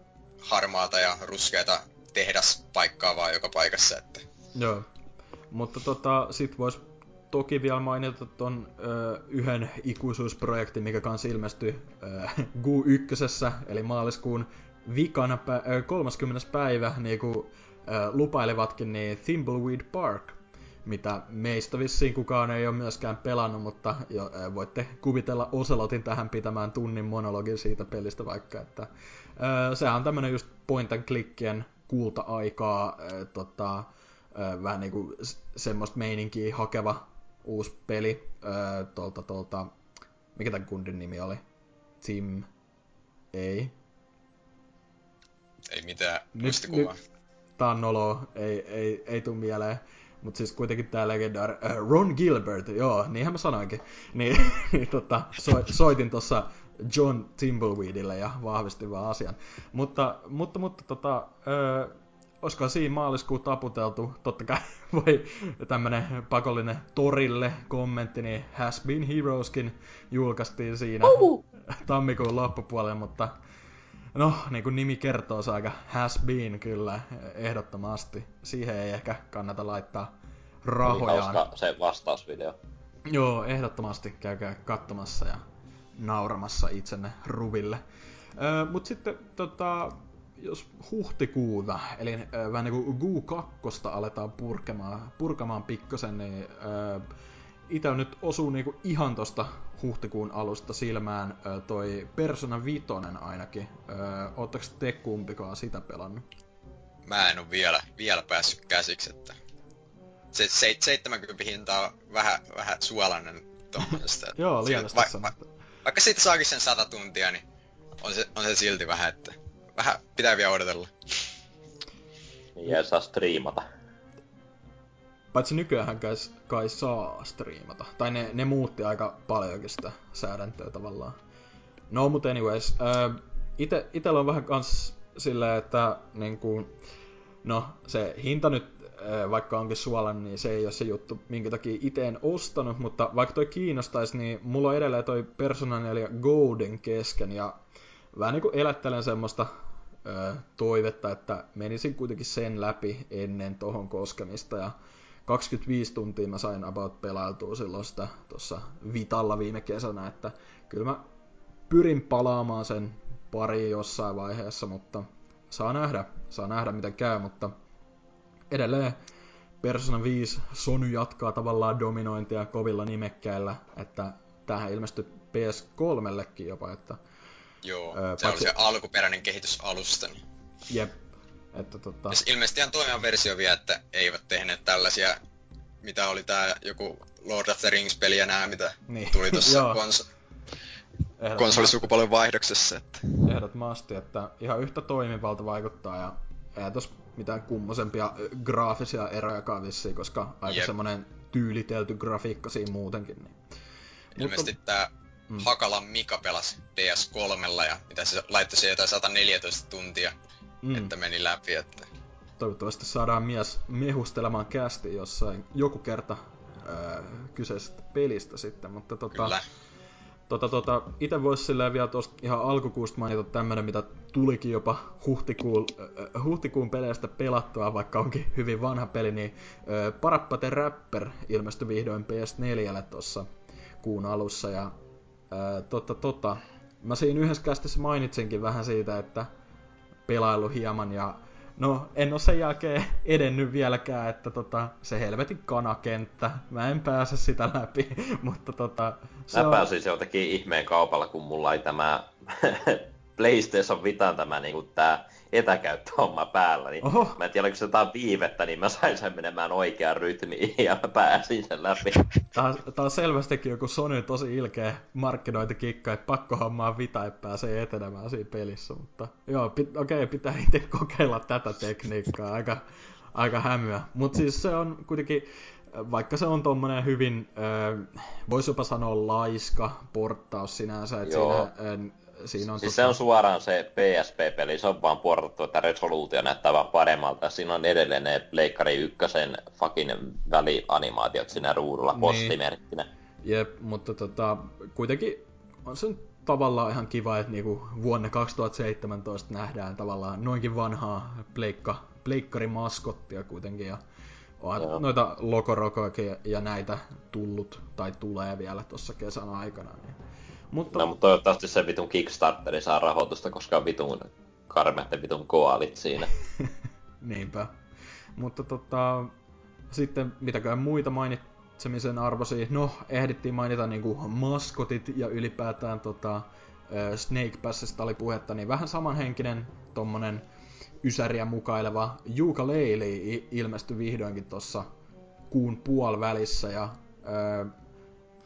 harmaata ja ruskeata tehdaspaikkaa vaan joka paikassa. Että... Joo, mutta tota, sit vois toki vielä mainita tuon yhden ikuisuusprojektin, mikä kanssa ilmestyi ö, GU1, eli maaliskuun vikana pä- ö, 30. päivä, niin kuin ö, lupailevatkin, niin Thimbleweed Park, mitä meistä vissiin kukaan ei ole myöskään pelannut, mutta jo, ö, voitte kuvitella Oselotin tähän pitämään tunnin monologin siitä pelistä vaikka, että ö, sehän on tämmönen just point and clickien kulta-aikaa, ö, tota, ö, vähän niinku semmoista meininkiä hakeva uusi peli äh, tuolta, tuolta Mikä tämän kundin nimi oli? Tim? Ei. Ei mitään muistikuvaa. tää on nolo, ei, ei, ei tuu mieleen. Mut siis kuitenkin tää legendar... Äh, Ron Gilbert, joo, niinhän mä sanoinkin. Niin, niin tota, so, soitin tossa John Timbleweedille ja vahvistin vaan asian. Mutta, mutta, mutta tota, ö, olisiko siinä maaliskuun taputeltu, totta kai voi tämmönen pakollinen torille kommentti, niin Has Been Heroeskin julkaistiin siinä tammikuun loppupuolella, mutta no, niin kuin nimi kertoo, se aika has been kyllä, ehdottomasti. Siihen ei ehkä kannata laittaa Oli rahojaan. hauska se vastausvideo. Joo, ehdottomasti käykää katsomassa ja nauramassa itsenne ruville. Öö, mut sitten tota, jos huhtikuuta, eli öö, vähän niin kuin Guu 2 aletaan purkemaan, purkamaan pikkasen, niin öö, itse nyt osuu niinku ihan tosta huhtikuun alusta silmään öö, toi Persona 5 ainakin. Öö, Ootteko te kumpikaan sitä pelannut? Mä en oo vielä, vielä päässyt käsiksi, että... Se, se 70 hinta on vähän, vähän suolainen tommosesta. että Joo, lievästi va, va, vaikka siitä saakin sen 100 tuntia, niin on se, on se silti vähän, että vähän pitää vielä odotella. Niin ei saa striimata. Paitsi nykyään kai, kai saa striimata. Tai ne, ne muutti aika paljonkin sitä säädäntöä tavallaan. No, mutta anyways. Ää, ite, itellä on vähän kans silleen, että niin kuin, no se hinta nyt, ää, vaikka onkin suolan, niin se ei ole se juttu, minkä takia itse en ostanut, mutta vaikka toi kiinnostaisi, niin mulla on edelleen toi Persona 4 Golden kesken, ja vähän niin kuin elättelen semmoista toivetta, että menisin kuitenkin sen läpi ennen tohon koskemista, ja 25 tuntia mä sain about pelailtua silloin sitä tuossa Vitalla viime kesänä, että kyllä mä pyrin palaamaan sen pari jossain vaiheessa, mutta saa nähdä, saa nähdä miten käy, mutta edelleen Persona 5 Sony jatkaa tavallaan dominointia kovilla nimekkäillä, että tähän ilmestyi PS3llekin jopa, että Joo, Öö, se oli paitsi- se alkuperäinen kehitysalusta. Niin. jep, että tota, Ja s- ilmeisesti ihan toimiva versio vielä, että eivät tehneet tällaisia, mitä oli tää joku Lord of the Rings-peli ja nää, mitä Niin. tuli tossa kons- konsolisukupolven vaihdoksessa. Että. Ehdottomasti, että ihan yhtä toimivalta vaikuttaa ja ei tos mitään kummosempia graafisia erojakaan vissiin, koska aika Jep. semmonen tyylitelty grafiikka siinä muutenkin. Niin. Ilmeisesti tää Mm. Hakalan Mika pelasi PS3 ja mitä se laittoi siihen jotain 114 tuntia, Mm, että meni läpi. Että... toivottavasti saadaan mies mehustelemaan kästi jossain joku kerta öö, kyseisestä pelistä sitten, mutta tota, Kyllä. Tota, tota, itse voisi silleen vielä tuosta ihan alkukuusta mainita tämmönen, mitä tulikin jopa huhtikuun, äh, huhtikuun peleistä pelattua, vaikka onkin hyvin vanha peli, niin äh, Parappa the Rapper ilmestyi vihdoin PS4 tuossa kuun alussa, ja äh, totta, tota, mä siinä yhdessä kästissä mainitsinkin vähän siitä, että pelailu hieman, ja no, en ole sen jälkeen edennyt vieläkään, että tota, se helvetin kanakenttä, mä en pääse sitä läpi, mutta tota, se Mä on- pääsin se jotenkin ihmeen kaupalla, kun mulla oli tämä PlayStation Vitan tämä niinku tää etäkäyttöhomma päällä, niin Oho. mä en tiedä, onko se jotain viivettä, niin mä sain sen menemään oikeaan rytmiin ja mä pääsin sen läpi. Tää, tää on selvästikin joku Sony tosi ilkeä markkinointikikka, että pakko hommaa vita, että pääsee etenemään siinä pelissä, mutta joo, pit, okei, okay, pitää itse kokeilla tätä tekniikkaa, aika, aika hämyä. Mutta siis se on kuitenkin, vaikka se on tommonen hyvin, äh, voisi jopa sanoa laiska porttaus sinänsä, että siinä, äh, siinä on Siis tota- se on suoraan se PSP-peli, se on vaan portattu, että resoluutio näyttää vaan paremmalta. Siinä on edelleen ne Pleikkari ykkösen fucking välianimaatiot siinä ruudulla Niin. postimerkkinä. Jep, mutta tota, kuitenkin on se nyt tavallaan ihan kiva, että niinku vuonna 2017 nähdään tavallaan noinkin vanhaa pleikka, pleikkarimaskottia kuitenkin. Ja onhan Joo. noita lokorokoja ja näitä tullut tai tulee vielä tuossa kesän aikana. Niin. Mutta No, mutta toivottavasti se vitun Kickstarteri saa rahoitusta, koska on vitun karmeat ne vitun koalit siinä. Niinpä. Mutta tota, sitten mitäköhän muita mainitsemisen arvoisia. No, ehdittiin mainita niinku maskotit ja ylipäätään tota, Snake Passista oli puhetta, niin vähän samanhenkinen tommonen ysäriä mukaileva Ukulele i- ilmestyi vihdoinkin tuossa kuun puolivälissä ja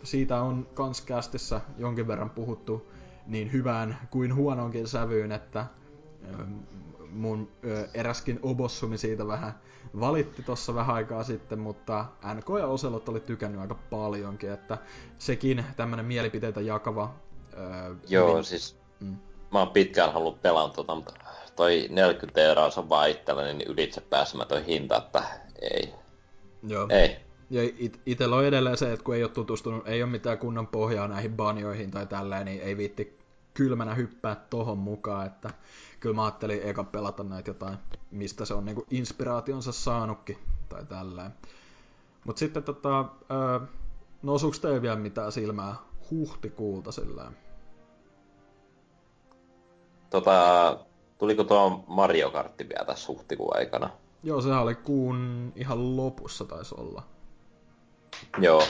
siitä on kans kästissä jonkin verran puhuttu niin hyvään kuin huononkin sävyyn, että mun eräskin obossumi siitä vähän valitti tuossa vähän aikaa sitten, mutta NK ja Oselot oli tykännyt aika paljonkin, että sekin tämmönen mielipiteitä jakava. Öö, Joo, hyvin... siis mm. mä oon pitkään halunnut pelaa tota, mutta toi 40 euroa on vaan itselleni niin ylitse pääsemätön hinta, että ei. Joo. Ei. Ja it- itellä on edelleen se, että kun ei ole tutustunut, ei ole mitään kunnon pohjaa näihin banjoihin tai tälleen, niin ei viitti kylmänä hyppää tohon mukaan, että kyllä mä ajattelin eka pelata näitä jotain, mistä se on niinku inspiraationsa saanutkin, tai tälleen. Mut sitten tota, no osuuko teillä vielä mitään silmää huhtikuulta sillä Tota, tuliko tuo Mario Kartti vielä tässä huhtikuun aikana? Joo, sehän oli kuun ihan lopussa taisi olla. Joo.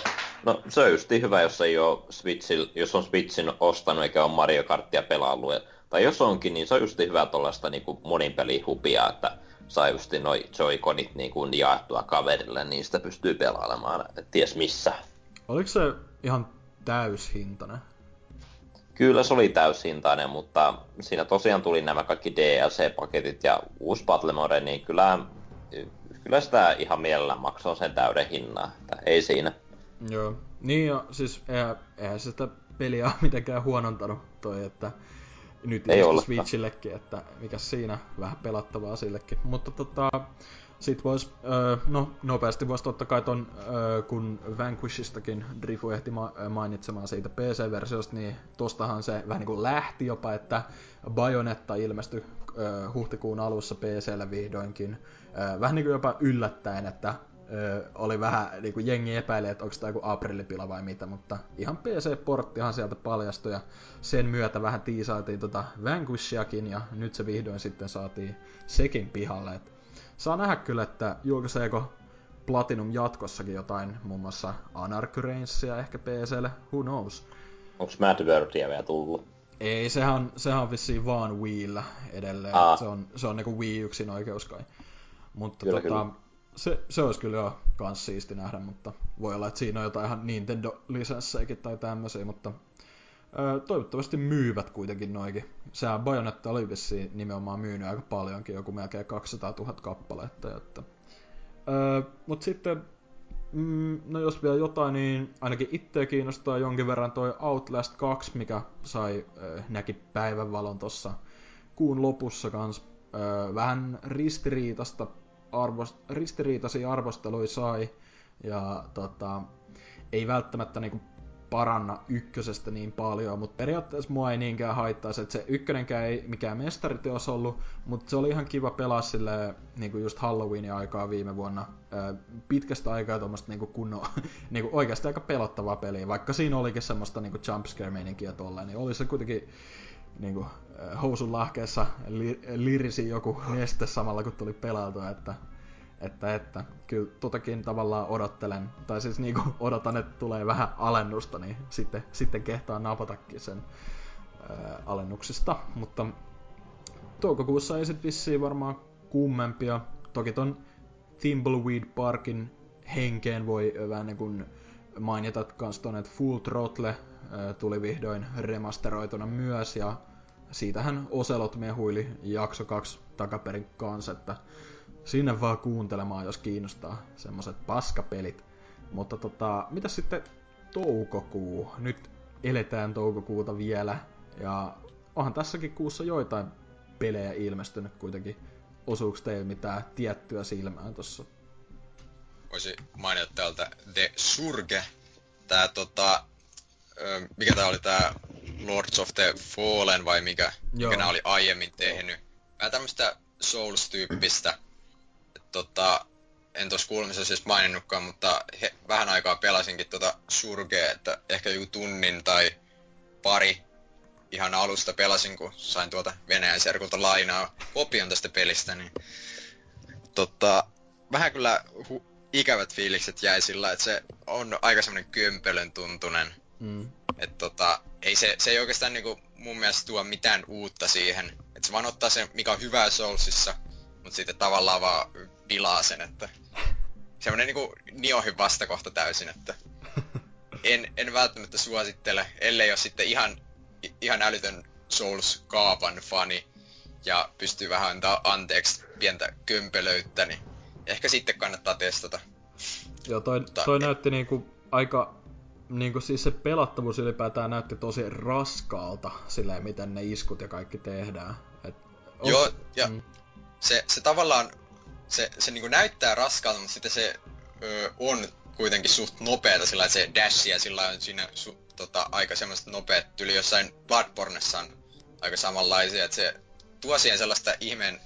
No se on just hyvä, jos ei ole Switchil, jos on Switchin ostanut eikä ole Mario Karttia pelaillut. Tai jos onkin, niin se on just hyvä tuollaista niin monin hupia, että saa just noi Joy-Conit niin kuin jaettua kaverille, niin sitä pystyy pelailemaan ties missä. Oliko se ihan täyshintainen? Kyllä se oli täyshintainen, mutta siinä tosiaan tuli nämä kaikki DLC-paketit ja uusi Battle Mode, niin kyllä, kyllä sitä ihan mielellään maksaa sen täyden hinnan. Että ei siinä. Joo. Niin jo, siis eihän, eihän sitä peliä ole mitenkään huonontanut toi, että nyt ei Switchillekin, että mikä siinä vähän pelattavaa sillekin. Mutta tota, sit vois, no nopeasti vois totta kai ton, kun Vanquishistakin Drifu ehti mainitsemaan siitä PC-versiosta, niin tostahan se vähän niin lähti jopa, että Bayonetta ilmestyi huhtikuun alussa PClle vihdoinkin. Vähän niin kuin jopa yllättäen, että oli vähän niin kuin jengi epäili, että onko tämä joku aprillipila vai mitä, mutta ihan PC-porttihan sieltä paljastui ja sen myötä vähän tiisailtiin tota Vanquishiakin ja nyt se vihdoin sitten saatiin sekin pihalle. Et saa nähdä kyllä, että julkaiseeko Platinum jatkossakin jotain, muun muassa Anarch Reignsia ehkä PClle, who knows. Onko Mad Worldia vielä tullut? Ei, sehän on, sehän on vissiin vaan Wiillä edelleen. Aa. Se on, se on niinku Wii yksin oikeus kai. Mutta kyllä, tota, kyllä se, se olisi kyllä jo kans siisti nähdä, mutta voi olla, että siinä on jotain ihan Nintendo-lisenssejäkin tai tämmöisiä, mutta ö, toivottavasti myyvät kuitenkin noikin. Sehän Bayonetta oli vissiin nimenomaan myynyt aika paljonkin, joku melkein 200 000 kappaletta. Että, ö, mutta sitten, mm, no jos vielä jotain, niin ainakin itseä kiinnostaa jonkin verran toi Outlast 2, mikä sai, ö, näki päivänvalon tuossa kuun lopussa kans. Ö, vähän ristiriitasta arvost, ristiriitaisia arvosteluja sai, ja tota, ei välttämättä niinku paranna ykkösestä niin paljon, mutta periaatteessa mua ei niinkään haittaisi, että se ykkönenkään ei mikään mestariteos ollut, mutta se oli ihan kiva pelaa sille niin kuin just Halloweenin aikaa viime vuonna. Pitkästä aikaa tuommoista niin kunno, niin kuin oikeasti aika pelottavaa peliä, vaikka siinä olikin semmoista niin jumpscare-meininkiä tolleen, niin oli se kuitenkin niin kuin, housun lahkeessa li, lirisi joku neste samalla kun tuli pelautua, että, että, että. Kyllä totakin tavallaan odottelen, tai siis niin kuin odotan, että tulee vähän alennusta, niin sitten, sitten kehtaa napatakin sen ää, alennuksista, mutta toukokuussa ei sitten vissiin varmaan kummempia. Toki ton Thimbleweed Parkin henkeen voi vähän niin kuin mainita kans ton, että Full Throttle tuli vihdoin remasteroituna myös, ja siitähän Oselot mehuili jakso kaksi takaperin kanssa, että sinne vaan kuuntelemaan, jos kiinnostaa semmoset paskapelit. Mutta tota, mitä sitten toukokuu? Nyt eletään toukokuuta vielä, ja onhan tässäkin kuussa joitain pelejä ilmestynyt kuitenkin. Osuuko teillä mitään tiettyä silmää tossa? Voisi mainita täältä The Surge. Tää tota, mikä tää oli tää Lords of the Fallen vai mikä, mikä nää oli aiemmin tehnyt. Vähän tämmöstä Souls-tyyppistä. Tota, en tuossa kuulemisessa siis maininnutkaan, mutta he, vähän aikaa pelasinkin tota Surgea, että ehkä joku tunnin tai pari ihan alusta pelasin, kun sain tuolta Venäjän serkulta lainaa kopion tästä pelistä, niin tota, vähän kyllä hu- ikävät fiilikset jäi sillä, että se on aika semmoinen kömpelön tuntunen. Mm. Että tota, ei se, se ei oikeastaan niinku mun mielestä tuo mitään uutta siihen. Että se vaan ottaa sen, mikä on hyvää Soulsissa, mutta sitten tavallaan vaan pilaa sen, että semmoinen niinku Niohin vastakohta täysin, että en, en välttämättä suosittele, ellei ole sitten ihan, ihan älytön Souls Kaapan fani ja pystyy vähän antaa anteeksi pientä kömpelöyttä, niin ehkä sitten kannattaa testata. Joo, toi, toi näytti niinku aika niinku siis se pelattavuus ylipäätään näytti tosi raskaalta silleen, miten ne iskut ja kaikki tehdään. Et, on, Joo, ja mm. se, se tavallaan, se, se niinku näyttää raskaalta, mutta sitten se ö, on kuitenkin suht nopeeta sillä että se dashia sillä on siinä su, tota, aika semmoista nopeet tyli jossain Bloodbornessa on aika samanlaisia, että se tuo siihen sellaista ihmeen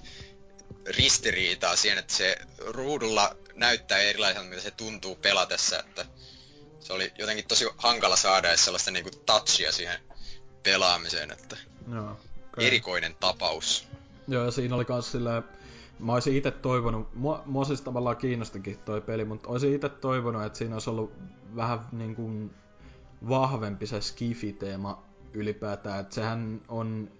ristiriitaa siihen, että se ruudulla näyttää erilaiselta, mitä se tuntuu pelatessa, että se oli jotenkin tosi hankala saada edes sellaista niinku touchia siihen pelaamiseen, että Joo, okay. erikoinen tapaus. Joo, ja siinä oli kans silleen, mä olisin itse toivonut, mua, mua siis tavallaan kiinnostikin toi peli, mutta olisin itse toivonut, että siinä olisi ollut vähän niin kuin vahvempi se skifi-teema ylipäätään, että sehän on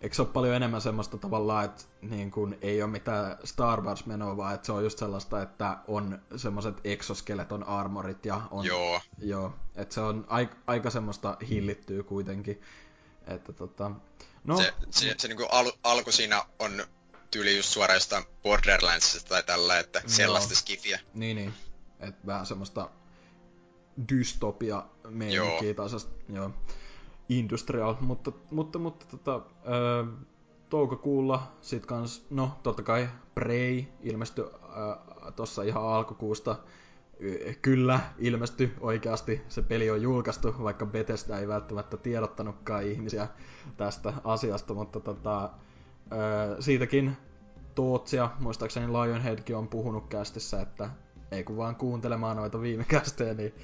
eikö se ole paljon enemmän semmoista tavallaan, että niin kuin, ei ole mitään Star Wars-menoa, vaan että se on just sellaista, että on semmoiset exoskeleton armorit ja on... Joo. Joo, että se on aika, aika semmoista hillittyä kuitenkin. Että tota... No, se, se, se niin kuin al, alku siinä on tyyli just suoraan jostain Borderlandsista tai tällä, että no. sellaista skifiä. Niin, niin. Että vähän semmoista dystopia meininkiä tasasta. Joo. Industrial, mutta, mutta, mutta tota, ö, toukokuulla sit kans, no totta kai Prey ilmestyi tuossa ihan alkukuusta. Kyllä, ilmestyi oikeasti. Se peli on julkaistu, vaikka Bethesda ei välttämättä tiedottanutkaan ihmisiä tästä asiasta, mutta tota, ö, siitäkin Tootsia, muistaakseni Lionheadkin on puhunut kästissä, että ei kun vaan kuuntelemaan noita viime kästejä, niin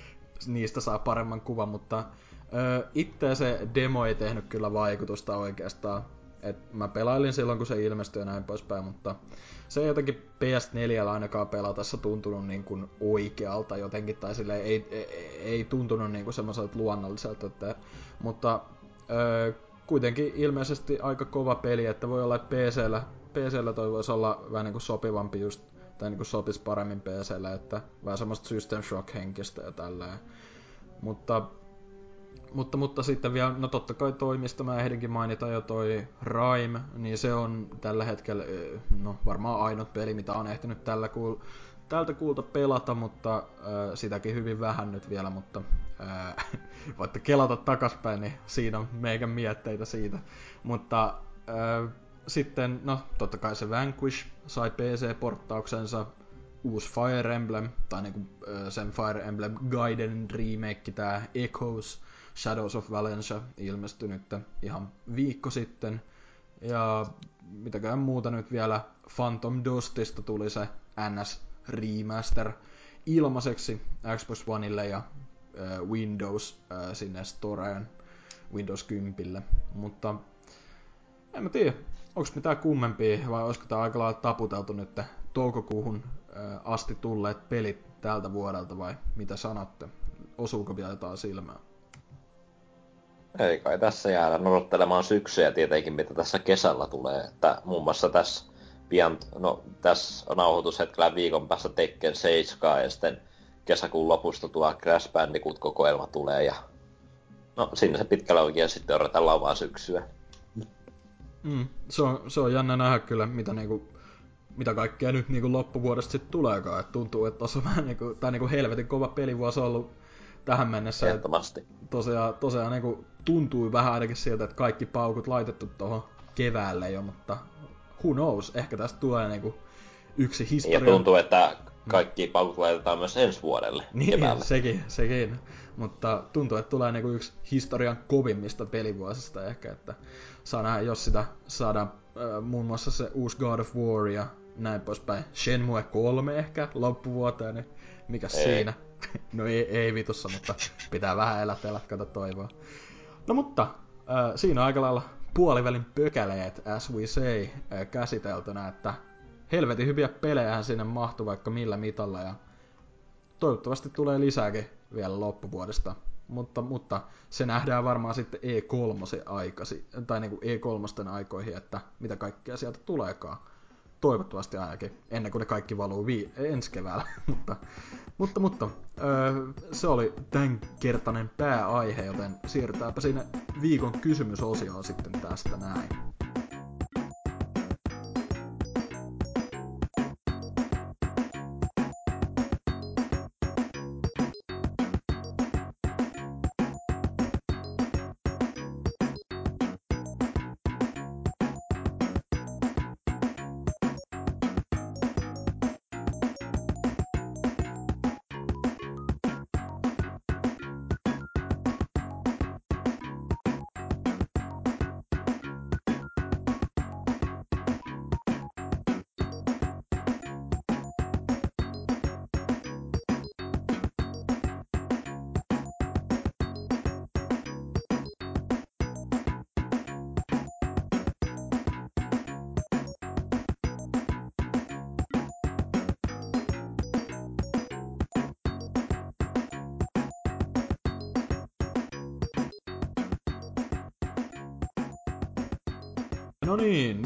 niistä saa paremman kuvan, mutta itse se demo ei tehnyt kyllä vaikutusta oikeastaan. Et mä pelailin silloin, kun se ilmestyi ja näin poispäin, mutta se ei jotenkin PS4 ainakaan pelatessa tuntunut niin kuin oikealta jotenkin, tai sille ei, ei, ei tuntunut niin kuin semmoiselta luonnolliselta, että, mutta ö, kuitenkin ilmeisesti aika kova peli, että voi olla, että PCllä, PCllä toi voisi olla vähän niin kuin sopivampi just, tai niin kuin sopisi paremmin PCllä, että vähän semmoista System Shock henkistä ja tälleen. Mutta mutta, mutta sitten vielä, no totta kai toi, mistä mä ehdinkin mainita jo toi Rime, niin se on tällä hetkellä, no varmaan ainut peli, mitä on ehtinyt tällä kuul, tältä kuulta pelata, mutta äh, sitäkin hyvin vähän nyt vielä, mutta äh, voitte kelata takaspäin, niin siinä on meikän mietteitä siitä. Mutta äh, sitten, no totta kai se Vanquish sai PC-porttauksensa, uusi Fire Emblem, tai niinku, sen Fire Emblem Gaiden remake, tää Echoes, Shadows of Valencia ilmestyi nyt ihan viikko sitten. Ja mitäkään muuta nyt vielä Phantom Dustista tuli se NS Remaster ilmaiseksi Xbox Oneille ja äh, Windows äh, sinne Storeen Windows 10. Mutta en mä tiedä, onko mitään kummempia vai olisiko tämä aika lailla taputeltu nyt toukokuuhun äh, asti tulleet pelit tältä vuodelta vai mitä sanotte? Osuuko vielä jotain silmään? Ei kai tässä jäädä odottelemaan syksyä tietenkin, mitä tässä kesällä tulee. Että muun muassa tässä pian, no tässä nauhoitushetkellä viikon päästä Tekken 7 ja sitten kesäkuun lopusta tuo Crash Bandicoot-kokoelma tulee ja no sinne se pitkällä oikein sitten odotellaan vaan syksyä. Mm, se, on, se on jännä nähdä kyllä, mitä niinku, mitä kaikkea nyt niinku loppuvuodesta sitten tuleekaan. Et tuntuu, että tuossa on vähän niinku, tai niinku helvetin kova pelivuosi ollut tähän mennessä. Ehdottomasti. Tosiaan, tosiaan niin tuntui vähän ainakin siltä, että kaikki paukut laitettu tuohon keväälle jo, mutta who knows, ehkä tästä tulee niin kuin yksi historia. Ja tuntuu, että kaikki paukut laitetaan myös ensi vuodelle niin, keväällä. sekin, sekin. Mutta tuntuu, että tulee niin kuin yksi historian kovimmista pelivuosista ehkä, että saa nähdä, jos sitä saadaan äh, muun muassa se uusi God of War ja näin poispäin. Shenmue 3 ehkä loppuvuoteen, niin mikä siinä? no ei, ei vitussa, mutta pitää vähän elätellä, kato toivoa. No mutta, äh, siinä on aika lailla puolivälin pökäleet, as we say, äh, käsiteltynä, että helvetin hyviä pelejä sinne mahtuu vaikka millä mitalla ja toivottavasti tulee lisääkin vielä loppuvuodesta. Mutta, mutta se nähdään varmaan sitten E3 aikasi, tai niin kuin E3 aikoihin, että mitä kaikkea sieltä tuleekaan. Toivottavasti ainakin, ennen kuin ne kaikki valuu vii- ensi keväällä. mutta, mutta, mutta öö, se oli tämänkertainen pääaihe, joten siirrytäänpä sinne viikon kysymysosioon sitten tästä näin.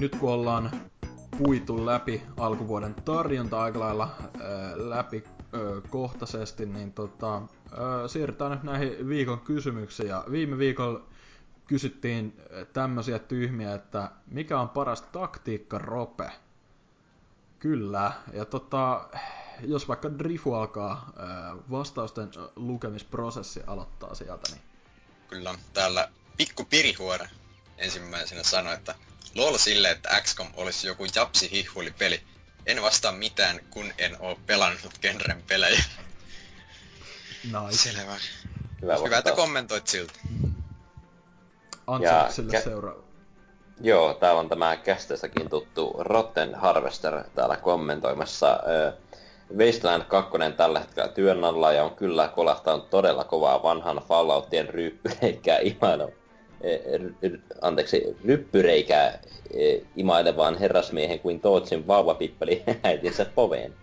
Nyt kun ollaan puitu läpi alkuvuoden tarjonta aika lailla ää, läpi ää, kohtaisesti, niin tota, ää, siirrytään nyt näihin viikon kysymyksiin. Ja viime viikolla kysyttiin tämmöisiä tyhmiä, että mikä on paras taktiikka rope? Kyllä, ja tota, jos vaikka Drifu alkaa vastausten lukemisprosessi aloittaa sieltä, niin... Kyllä, täällä pikku pirihuore ensimmäisenä sanoi, että LOL sille, että XCOM olisi joku japsi peli. En vastaa mitään, kun en oo pelannut genren pelejä. Nice. Selvä. Hyvä, Hyvä että kommentoit siltä. Antsaukselle kä- seuraava. Joo, täällä on tämä kästestäkin tuttu Rotten Harvester täällä kommentoimassa. Wasteland 2 tällä hetkellä työn alla ja on kyllä kolahtanut todella kovaa vanhan Falloutien ryyppyreikkää imailua Eh, anteeksi, ryppyreikä eh, imailevaan herrasmiehen kuin Tootsin vauvapippeli äitinsä poveen.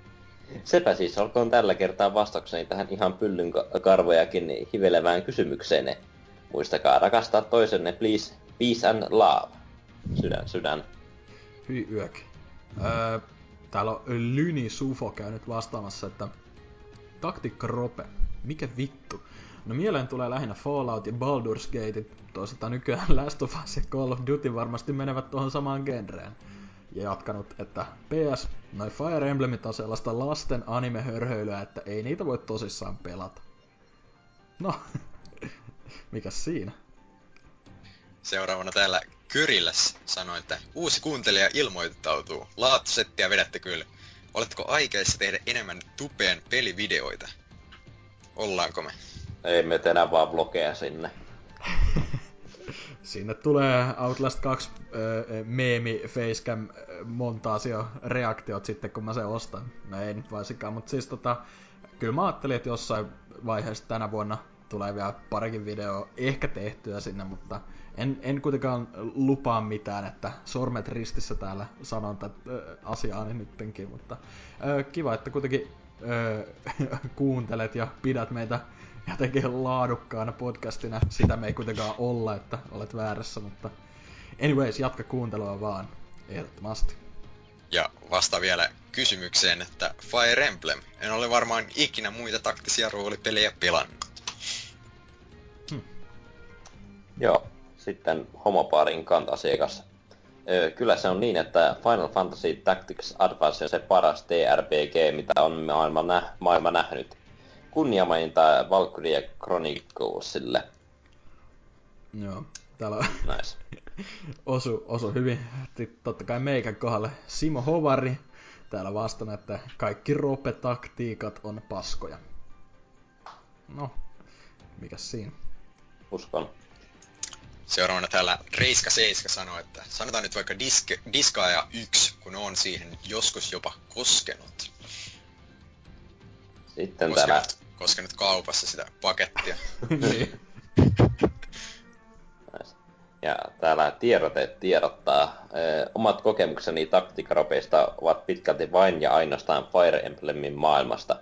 Sepä siis olkoon tällä kertaa vastaukseni tähän ihan pyllyn karvojakin hivelevään kysymykseen. Muistakaa rakastaa toisenne, please. Peace and love. Sydän, sydän. Hyi yök. Öö, täällä on Lyni Sufo käynyt vastaamassa, että taktiikka rope. Mikä vittu? No mieleen tulee lähinnä Fallout ja Baldur's Gate, toisaalta nykyään Last of Us ja Call of Duty varmasti menevät tuohon samaan genreen. Ja jatkanut, että PS, noin Fire Emblemit on sellaista lasten anime-hörhöilyä, että ei niitä voi tosissaan pelata. No, mikä siinä? Seuraavana täällä Kyrilläs sanoi, että uusi kuuntelija ilmoittautuu. Laatusettiä vedätte kyllä. Oletteko aikeissa tehdä enemmän tupeen pelivideoita? Ollaanko me? Ei me tehdä vaan vlogeja sinne. Sinne tulee Outlast 2 äh, meemi facecam montaasio reaktiot sitten, kun mä sen ostan. No ei nyt vaisikaan, mutta siis tota, kyllä mä ajattelin, että jossain vaiheessa tänä vuonna tulee vielä parikin video ehkä tehtyä sinne, mutta en, en kuitenkaan lupaa mitään, että sormet ristissä täällä sanon tätä äh, asiaani nyttenkin, mutta äh, kiva, että kuitenkin äh, kuuntelet ja pidät meitä jotenkin laadukkaana podcastina. Sitä me ei kuitenkaan olla, että olet väärässä, mutta anyways, jatka kuuntelua vaan, ehdottomasti. Ja vasta vielä kysymykseen, että Fire Emblem. En ole varmaan ikinä muita taktisia roolipelejä pelannut. Hmm. Joo, sitten homopaarin kanta-asiakas. Kyllä se on niin, että Final Fantasy Tactics Advance on se paras TRPG, mitä on maailma, nä- maailma nähnyt kunniamaininta Valkyria Chroniclesille. Joo, täällä on nice. osu, osu hyvin, totta kai meikän kohdalle Simo Hovari täällä vastana, että kaikki rope-taktiikat on paskoja. No, mikä siinä? Uskon. Seuraavana täällä Reiska Seiska sanoi, että sanotaan nyt vaikka disk, diskaaja 1, kun on siihen joskus jopa koskenut. Sitten koskenut, täällä... Koskenut kaupassa sitä pakettia. niin. Ja täällä tiedote tiedottaa. omat kokemukseni taktikaropeista ovat pitkälti vain ja ainoastaan Fire Emblemin maailmasta.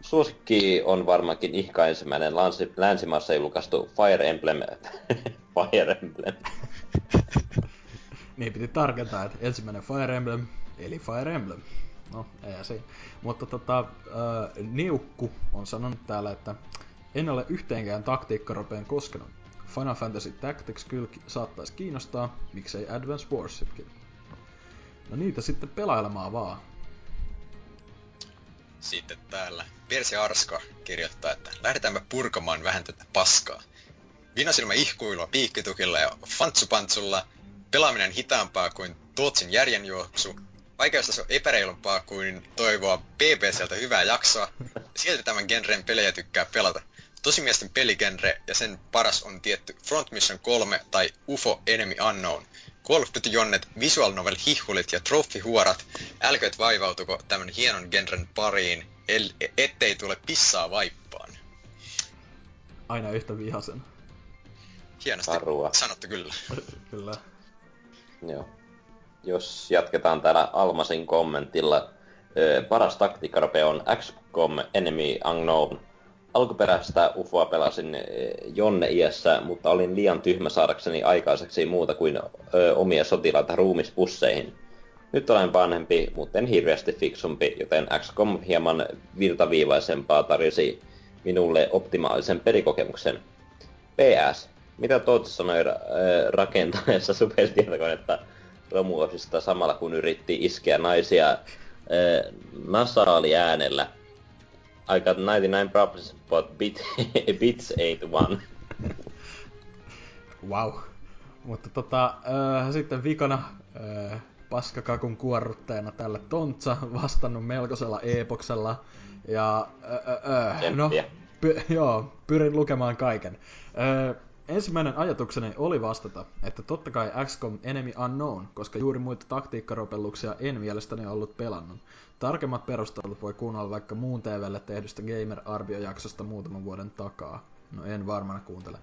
Suosikki on varmaankin ihka ensimmäinen länsi, länsimaassa julkaistu Fire Emblem. Fire Emblem. niin piti tarkentaa, että ensimmäinen Fire Emblem eli Fire Emblem. No, ei siinä. Mutta tota, äh, Niukku on sanonut täällä, että en ole yhteenkään taktiikkaropeen koskenut. Final Fantasy Tactics kyllä saattaisi kiinnostaa, miksei Advance Warsipkin. No niitä sitten pelailemaan vaan. Sitten täällä Persi Arska kirjoittaa, että lähdetäänpä purkamaan vähän tätä paskaa. Vinosilmä ihkuilua piikkitukilla ja fantsupantsulla, pelaaminen hitaampaa kuin Tootsin järjenjuoksu, vaikeustaso epäreilumpaa kuin toivoa BBCltä hyvää jaksoa, silti tämän genren pelejä tykkää pelata. Tosimiesten peligenre ja sen paras on tietty Front Mission 3 tai UFO Enemy Unknown. Call of Duty Jonnet, visual novel hihulit ja huorat, älkööt vaivautuko tämän hienon genren pariin, el, ettei tule pissaa vaippaan. Aina yhtä vihasen. Hienosti Arua. sanottu kyllä. kyllä. Joo. Jos jatketaan täällä Almasin kommentilla, paras taktiikkarope on XCOM Enemy Unknown. Alkuperäistä UFOa pelasin Jonne iässä, mutta olin liian tyhmä saadakseni aikaiseksi muuta kuin ö, omia sotilaita ruumispusseihin. Nyt olen vanhempi, mutta en hirveästi fiksumpi, joten XCOM hieman virtaviivaisempaa tarjosi minulle optimaalisen pelikokemuksen. PS. Mitä Tootsi sanoi rakentaneessa supertietokonetta romuosista samalla kun yritti iskeä naisia nasaali äänellä? I got 99 problems, but bit, bits ain't one. wow. Mutta tota, äh, sitten vikana äh, paskakakun kuorrutteena tälle Tontsa vastannut melkoisella epoksella. Ja äh, äh, no, py, joo, pyrin lukemaan kaiken. Äh, ensimmäinen ajatukseni oli vastata, että totta kai XCOM Enemy Unknown, koska juuri muita taktiikkaropelluksia en mielestäni ollut pelannut. Tarkemmat perustelut voi kuunnella vaikka muun TVlle tehdystä Gamer-arviojaksosta muutaman vuoden takaa. No en varmana kuuntele.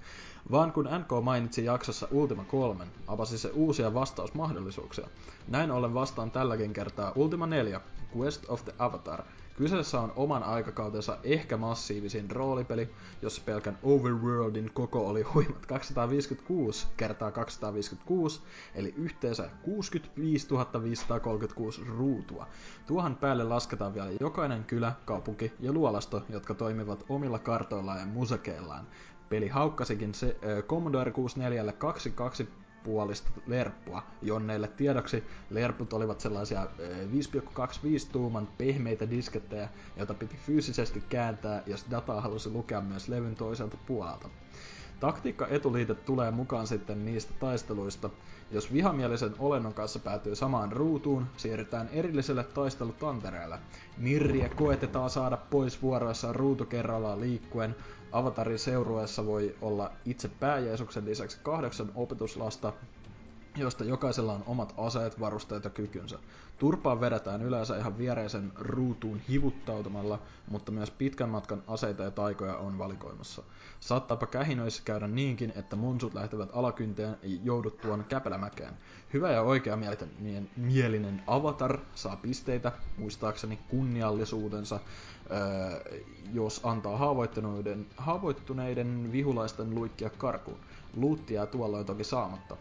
Vaan kun NK mainitsi jaksossa Ultima 3, avasi se uusia vastausmahdollisuuksia. Näin ollen vastaan tälläkin kertaa Ultima 4, Quest of the Avatar, Kyseessä on oman aikakautensa ehkä massiivisin roolipeli, jossa pelkän Overworldin koko oli huimat 256 kertaa 256, eli yhteensä 65 536 ruutua. Tuohan päälle lasketaan vielä jokainen kylä, kaupunki ja luolasto, jotka toimivat omilla kartoillaan ja musekeillaan. Peli haukkasikin se, äh, Commodore 64 22 puolista lerppua. Jonneille tiedoksi lerput olivat sellaisia 5,25 tuuman pehmeitä diskettejä, joita piti fyysisesti kääntää, jos dataa halusi lukea myös levyn toiselta puolelta. Taktiikka-etuliite tulee mukaan sitten niistä taisteluista. Jos vihamielisen olennon kanssa päätyy samaan ruutuun, siirrytään erilliselle taistelutantereelle. Mirriä koetetaan saada pois vuoroissa ruutu kerrallaan liikkuen, Avatarin seurueessa voi olla itse pääjeesuksen lisäksi kahdeksan opetuslasta, joista jokaisella on omat aseet, varusteet ja kykynsä. Turpaan vedetään yleensä ihan viereisen ruutuun hivuttautumalla, mutta myös pitkän matkan aseita ja taikoja on valikoimassa. Saattaapa kähinöissä käydä niinkin, että munsut lähtevät alakynteen jouduttuaan käpelämäkeen. Hyvä ja oikea mielinen avatar saa pisteitä, muistaakseni kunniallisuutensa, jos antaa haavoittuneiden, haavoittuneiden vihulaisten luikkia karkuun. Luuttia tuolloin toki saamatta.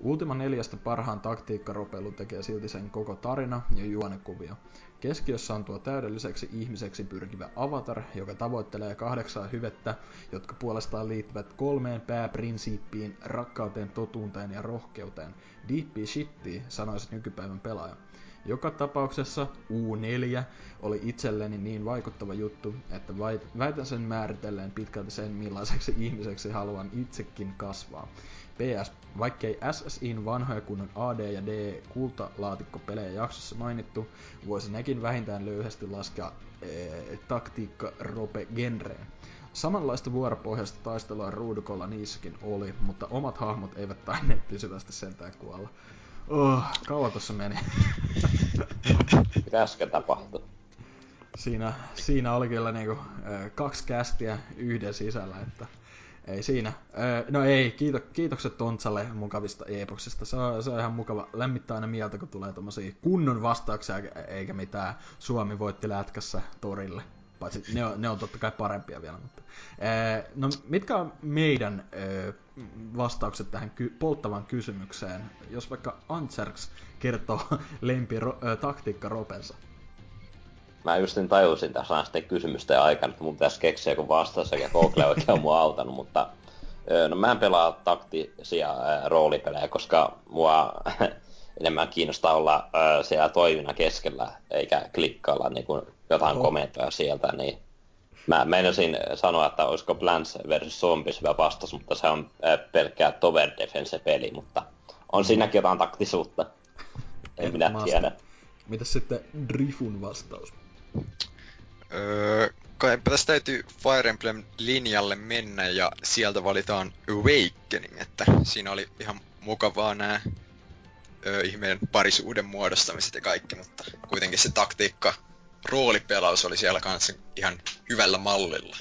Ultima 4 parhaan taktiikkaropelun tekee silti sen koko tarina ja juonekuvio. Keskiössä on tuo täydelliseksi ihmiseksi pyrkivä avatar, joka tavoittelee kahdeksaa hyvettä, jotka puolestaan liittyvät kolmeen pääprinsiippiin, rakkauteen, totuuteen ja rohkeuteen. Deepy shitty, sanoisi nykypäivän pelaaja. Joka tapauksessa U4 oli itselleni niin vaikuttava juttu, että väitän sen määritelleen pitkälti sen, millaiseksi ihmiseksi haluan itsekin kasvaa. PS, vaikkei SSIn vanhoja kunnon AD ja D kultalaatikkopelejä jaksossa mainittu, voisi nekin vähintään löyhästi laskea ee, taktiikka rope genreen. Samanlaista vuoropohjaista taistelua ruudukolla niissäkin oli, mutta omat hahmot eivät tainneet pysyvästi sentään kuolla. Oh, kauan tossa meni. Mitäskö tapahtui? Siinä, siinä oli kyllä niinku, kaksi kästiä yhden sisällä, että ei siinä. No ei, kiito, kiitokset Tontsalle mukavista epoksista. Se on, se on ihan mukava. Lämmittää aina mieltä, kun tulee tommosia kunnon vastauksia, eikä mitään Suomi voitti lätkässä torille Paitsi ne on, ne on totta kai parempia vielä. Mutta. no mitkä on meidän vastaukset tähän polttavaan kysymykseen? Jos vaikka Antserks kertoo lempi ro- taktiikka ropensa. Mä justin tajusin tässä sitten kysymysten aikana, että mun pitäisi keksiä joku vastaus, ja Google oikein on mua autanut, mutta no mä en pelaa taktisia roolipelejä, koska mua enemmän kiinnostaa olla siellä toiminnan keskellä, eikä klikkailla niin kuin jotain Oho. komentoja sieltä, niin Mä meinasin sanoa, että olisiko Plants vs. Zombies hyvä vastaus, mutta se on pelkkää Tower Defense-peli, mutta on siinäkin jotain taktisuutta. En minä tiedä. Mitäs sitten Drifun vastaus? Öö, kai tässä täytyy Fire Emblem linjalle mennä ja sieltä valitaan Awakening, että siinä oli ihan mukavaa nämä öö, ihmeen parisuuden muodostamiset ja kaikki, mutta kuitenkin se taktiikka, roolipelaus oli siellä kanssa ihan hyvällä mallilla.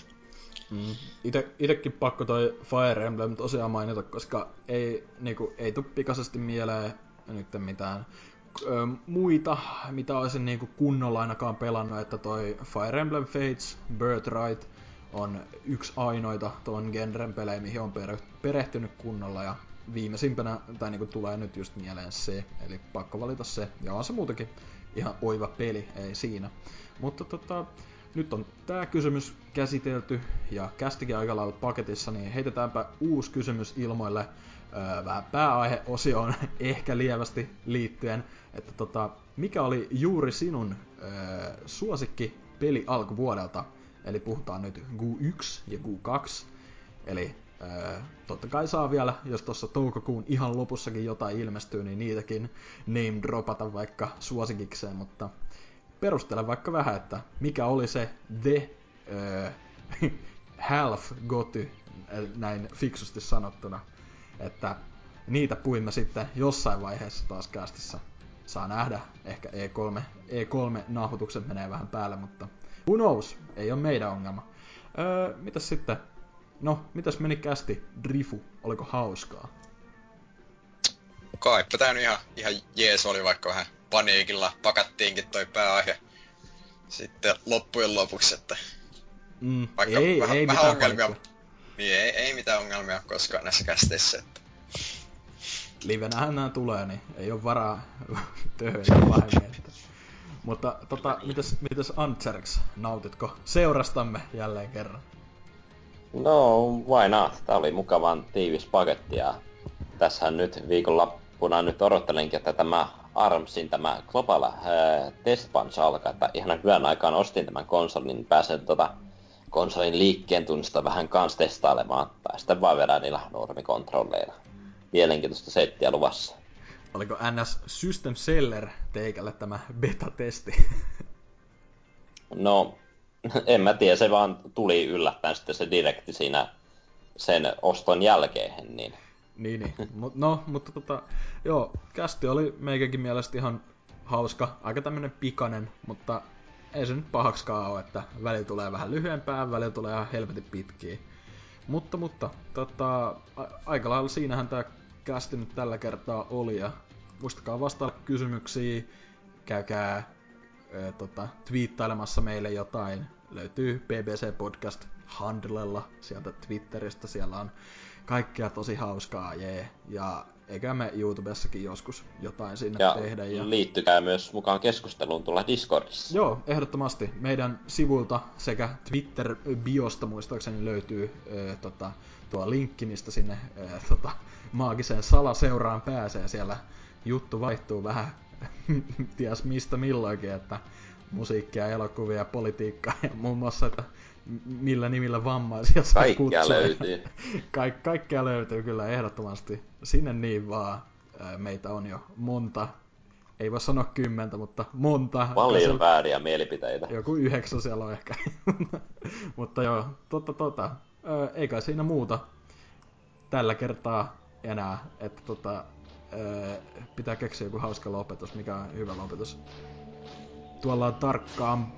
Mm. Ite, itekin pakko toi Fire Emblem tosiaan mainita, koska ei, niinku, ei tuu pikaisesti mieleen nyt mitään muita, mitä olisin niinku kunnolla ainakaan pelannut, että toi Fire Emblem Fates Birthright on yksi ainoita tuon genren pelejä, mihin on perehtynyt kunnolla. Ja viimeisimpänä, tai niinku tulee nyt just mieleen se, eli pakko valita se, ja on se muutenkin ihan oiva peli, ei siinä. Mutta tota, nyt on tämä kysymys käsitelty ja kästikin aika lailla paketissa, niin heitetäänpä uusi kysymys ilmoille. Öö, vähän pääaiheosioon ehkä lievästi liittyen, että tota, mikä oli juuri sinun öö, suosikki peli alkuvuodelta? Eli puhutaan nyt GU1 ja GU2. Eli öö, totta kai saa vielä, jos tuossa toukokuun ihan lopussakin jotain ilmestyy, niin niitäkin name dropata vaikka suosikikseen, mutta perustele vaikka vähän, että mikä oli se the uh, half goty, näin fiksusti sanottuna, että niitä puimme sitten jossain vaiheessa taas kästissä. Saa nähdä, ehkä E3, E3-nauhoitukset menee vähän päälle, mutta who knows, ei ole meidän ongelma. Öö, mitäs sitten? No, mitäs meni kästi? Drifu, oliko hauskaa? Kaipa tää ihan, ihan jees oli, vaikka vähän paniikilla pakattiinkin toi pääaihe sitten loppujen lopuksi, että mm, vaikka ei, vähän, ei vähän ongelmia, niin ei, ei mitään ongelmia koskaan näissä kästeissä. Että. Livenähän nämä tulee, niin ei ole varaa töihin pahemmin. Mutta tota, mitäs, mitäs Antserks, nautitko seurastamme jälleen kerran? No, why not? Tää oli mukavan tiivis paketti ja tässähän nyt viikonloppuna nyt odottelenkin, että tämä ARMSin tämä Global äh, Test Punch alkaa, että ihan hyvän aikaan ostin tämän konsolin, niin pääsen tota konsolin liikkeen tunnista vähän kans testailemaan, tai sitten vaan vedään niillä normikontrolleilla. Mielenkiintoista settiä luvassa. Oliko NS System Seller teikälle tämä beta-testi? No, en mä tiedä, se vaan tuli yllättäen sitten se direkti siinä sen oston jälkeen, niin niin, niin. Mut, no, mutta tota, joo, kästi oli meikäkin mielestä ihan hauska, aika tämmönen pikainen, mutta ei se nyt pahakskaan ole, että välillä tulee vähän lyhyempää, välillä tulee ihan helvetin pitkiä. Mutta, mutta, tota, a- aika lailla siinähän tämä kästi nyt tällä kertaa oli, ja muistakaa vastailla kysymyksiä, käykää ää, tota, twiittailemassa meille jotain, löytyy BBC Podcast handlella sieltä Twitteristä, siellä on kaikkea tosi hauskaa, jee. Ja eikä me YouTubessakin joskus jotain sinne ja tehdä. Ja liittykää myös mukaan keskusteluun tulla Discordissa. Joo, ehdottomasti. Meidän sivulta sekä Twitter-biosta muistaakseni löytyy ö, tota, tuo linkki, mistä sinne ö, tota, maagiseen salaseuraan pääsee. Siellä juttu vaihtuu vähän ties mistä milloinkin, että musiikkia, elokuvia, politiikkaa ja muun muassa, että millä nimillä vammaisia saa Kaikkea kutsua. löytyy. Ka- kaikkea löytyy kyllä ehdottomasti. Sinne niin vaan. Meitä on jo monta. Ei voi sanoa kymmentä, mutta monta. Paljon vääriä mielipiteitä. Joku yhdeksän siellä on ehkä. mutta joo, totta tota. Eikä siinä muuta tällä kertaa enää. Että tota, pitää keksiä joku hauska lopetus. Mikä on hyvä lopetus? Tuolla on tarkkaan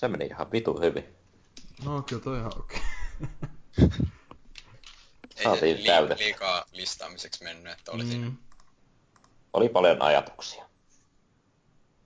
Se meni ihan vitu hyvin. No kyllä toi ihan okei. Ei Saatiin se täydettä. liikaa listaamiseksi mennyt, että oli mm. siinä. Oli paljon ajatuksia.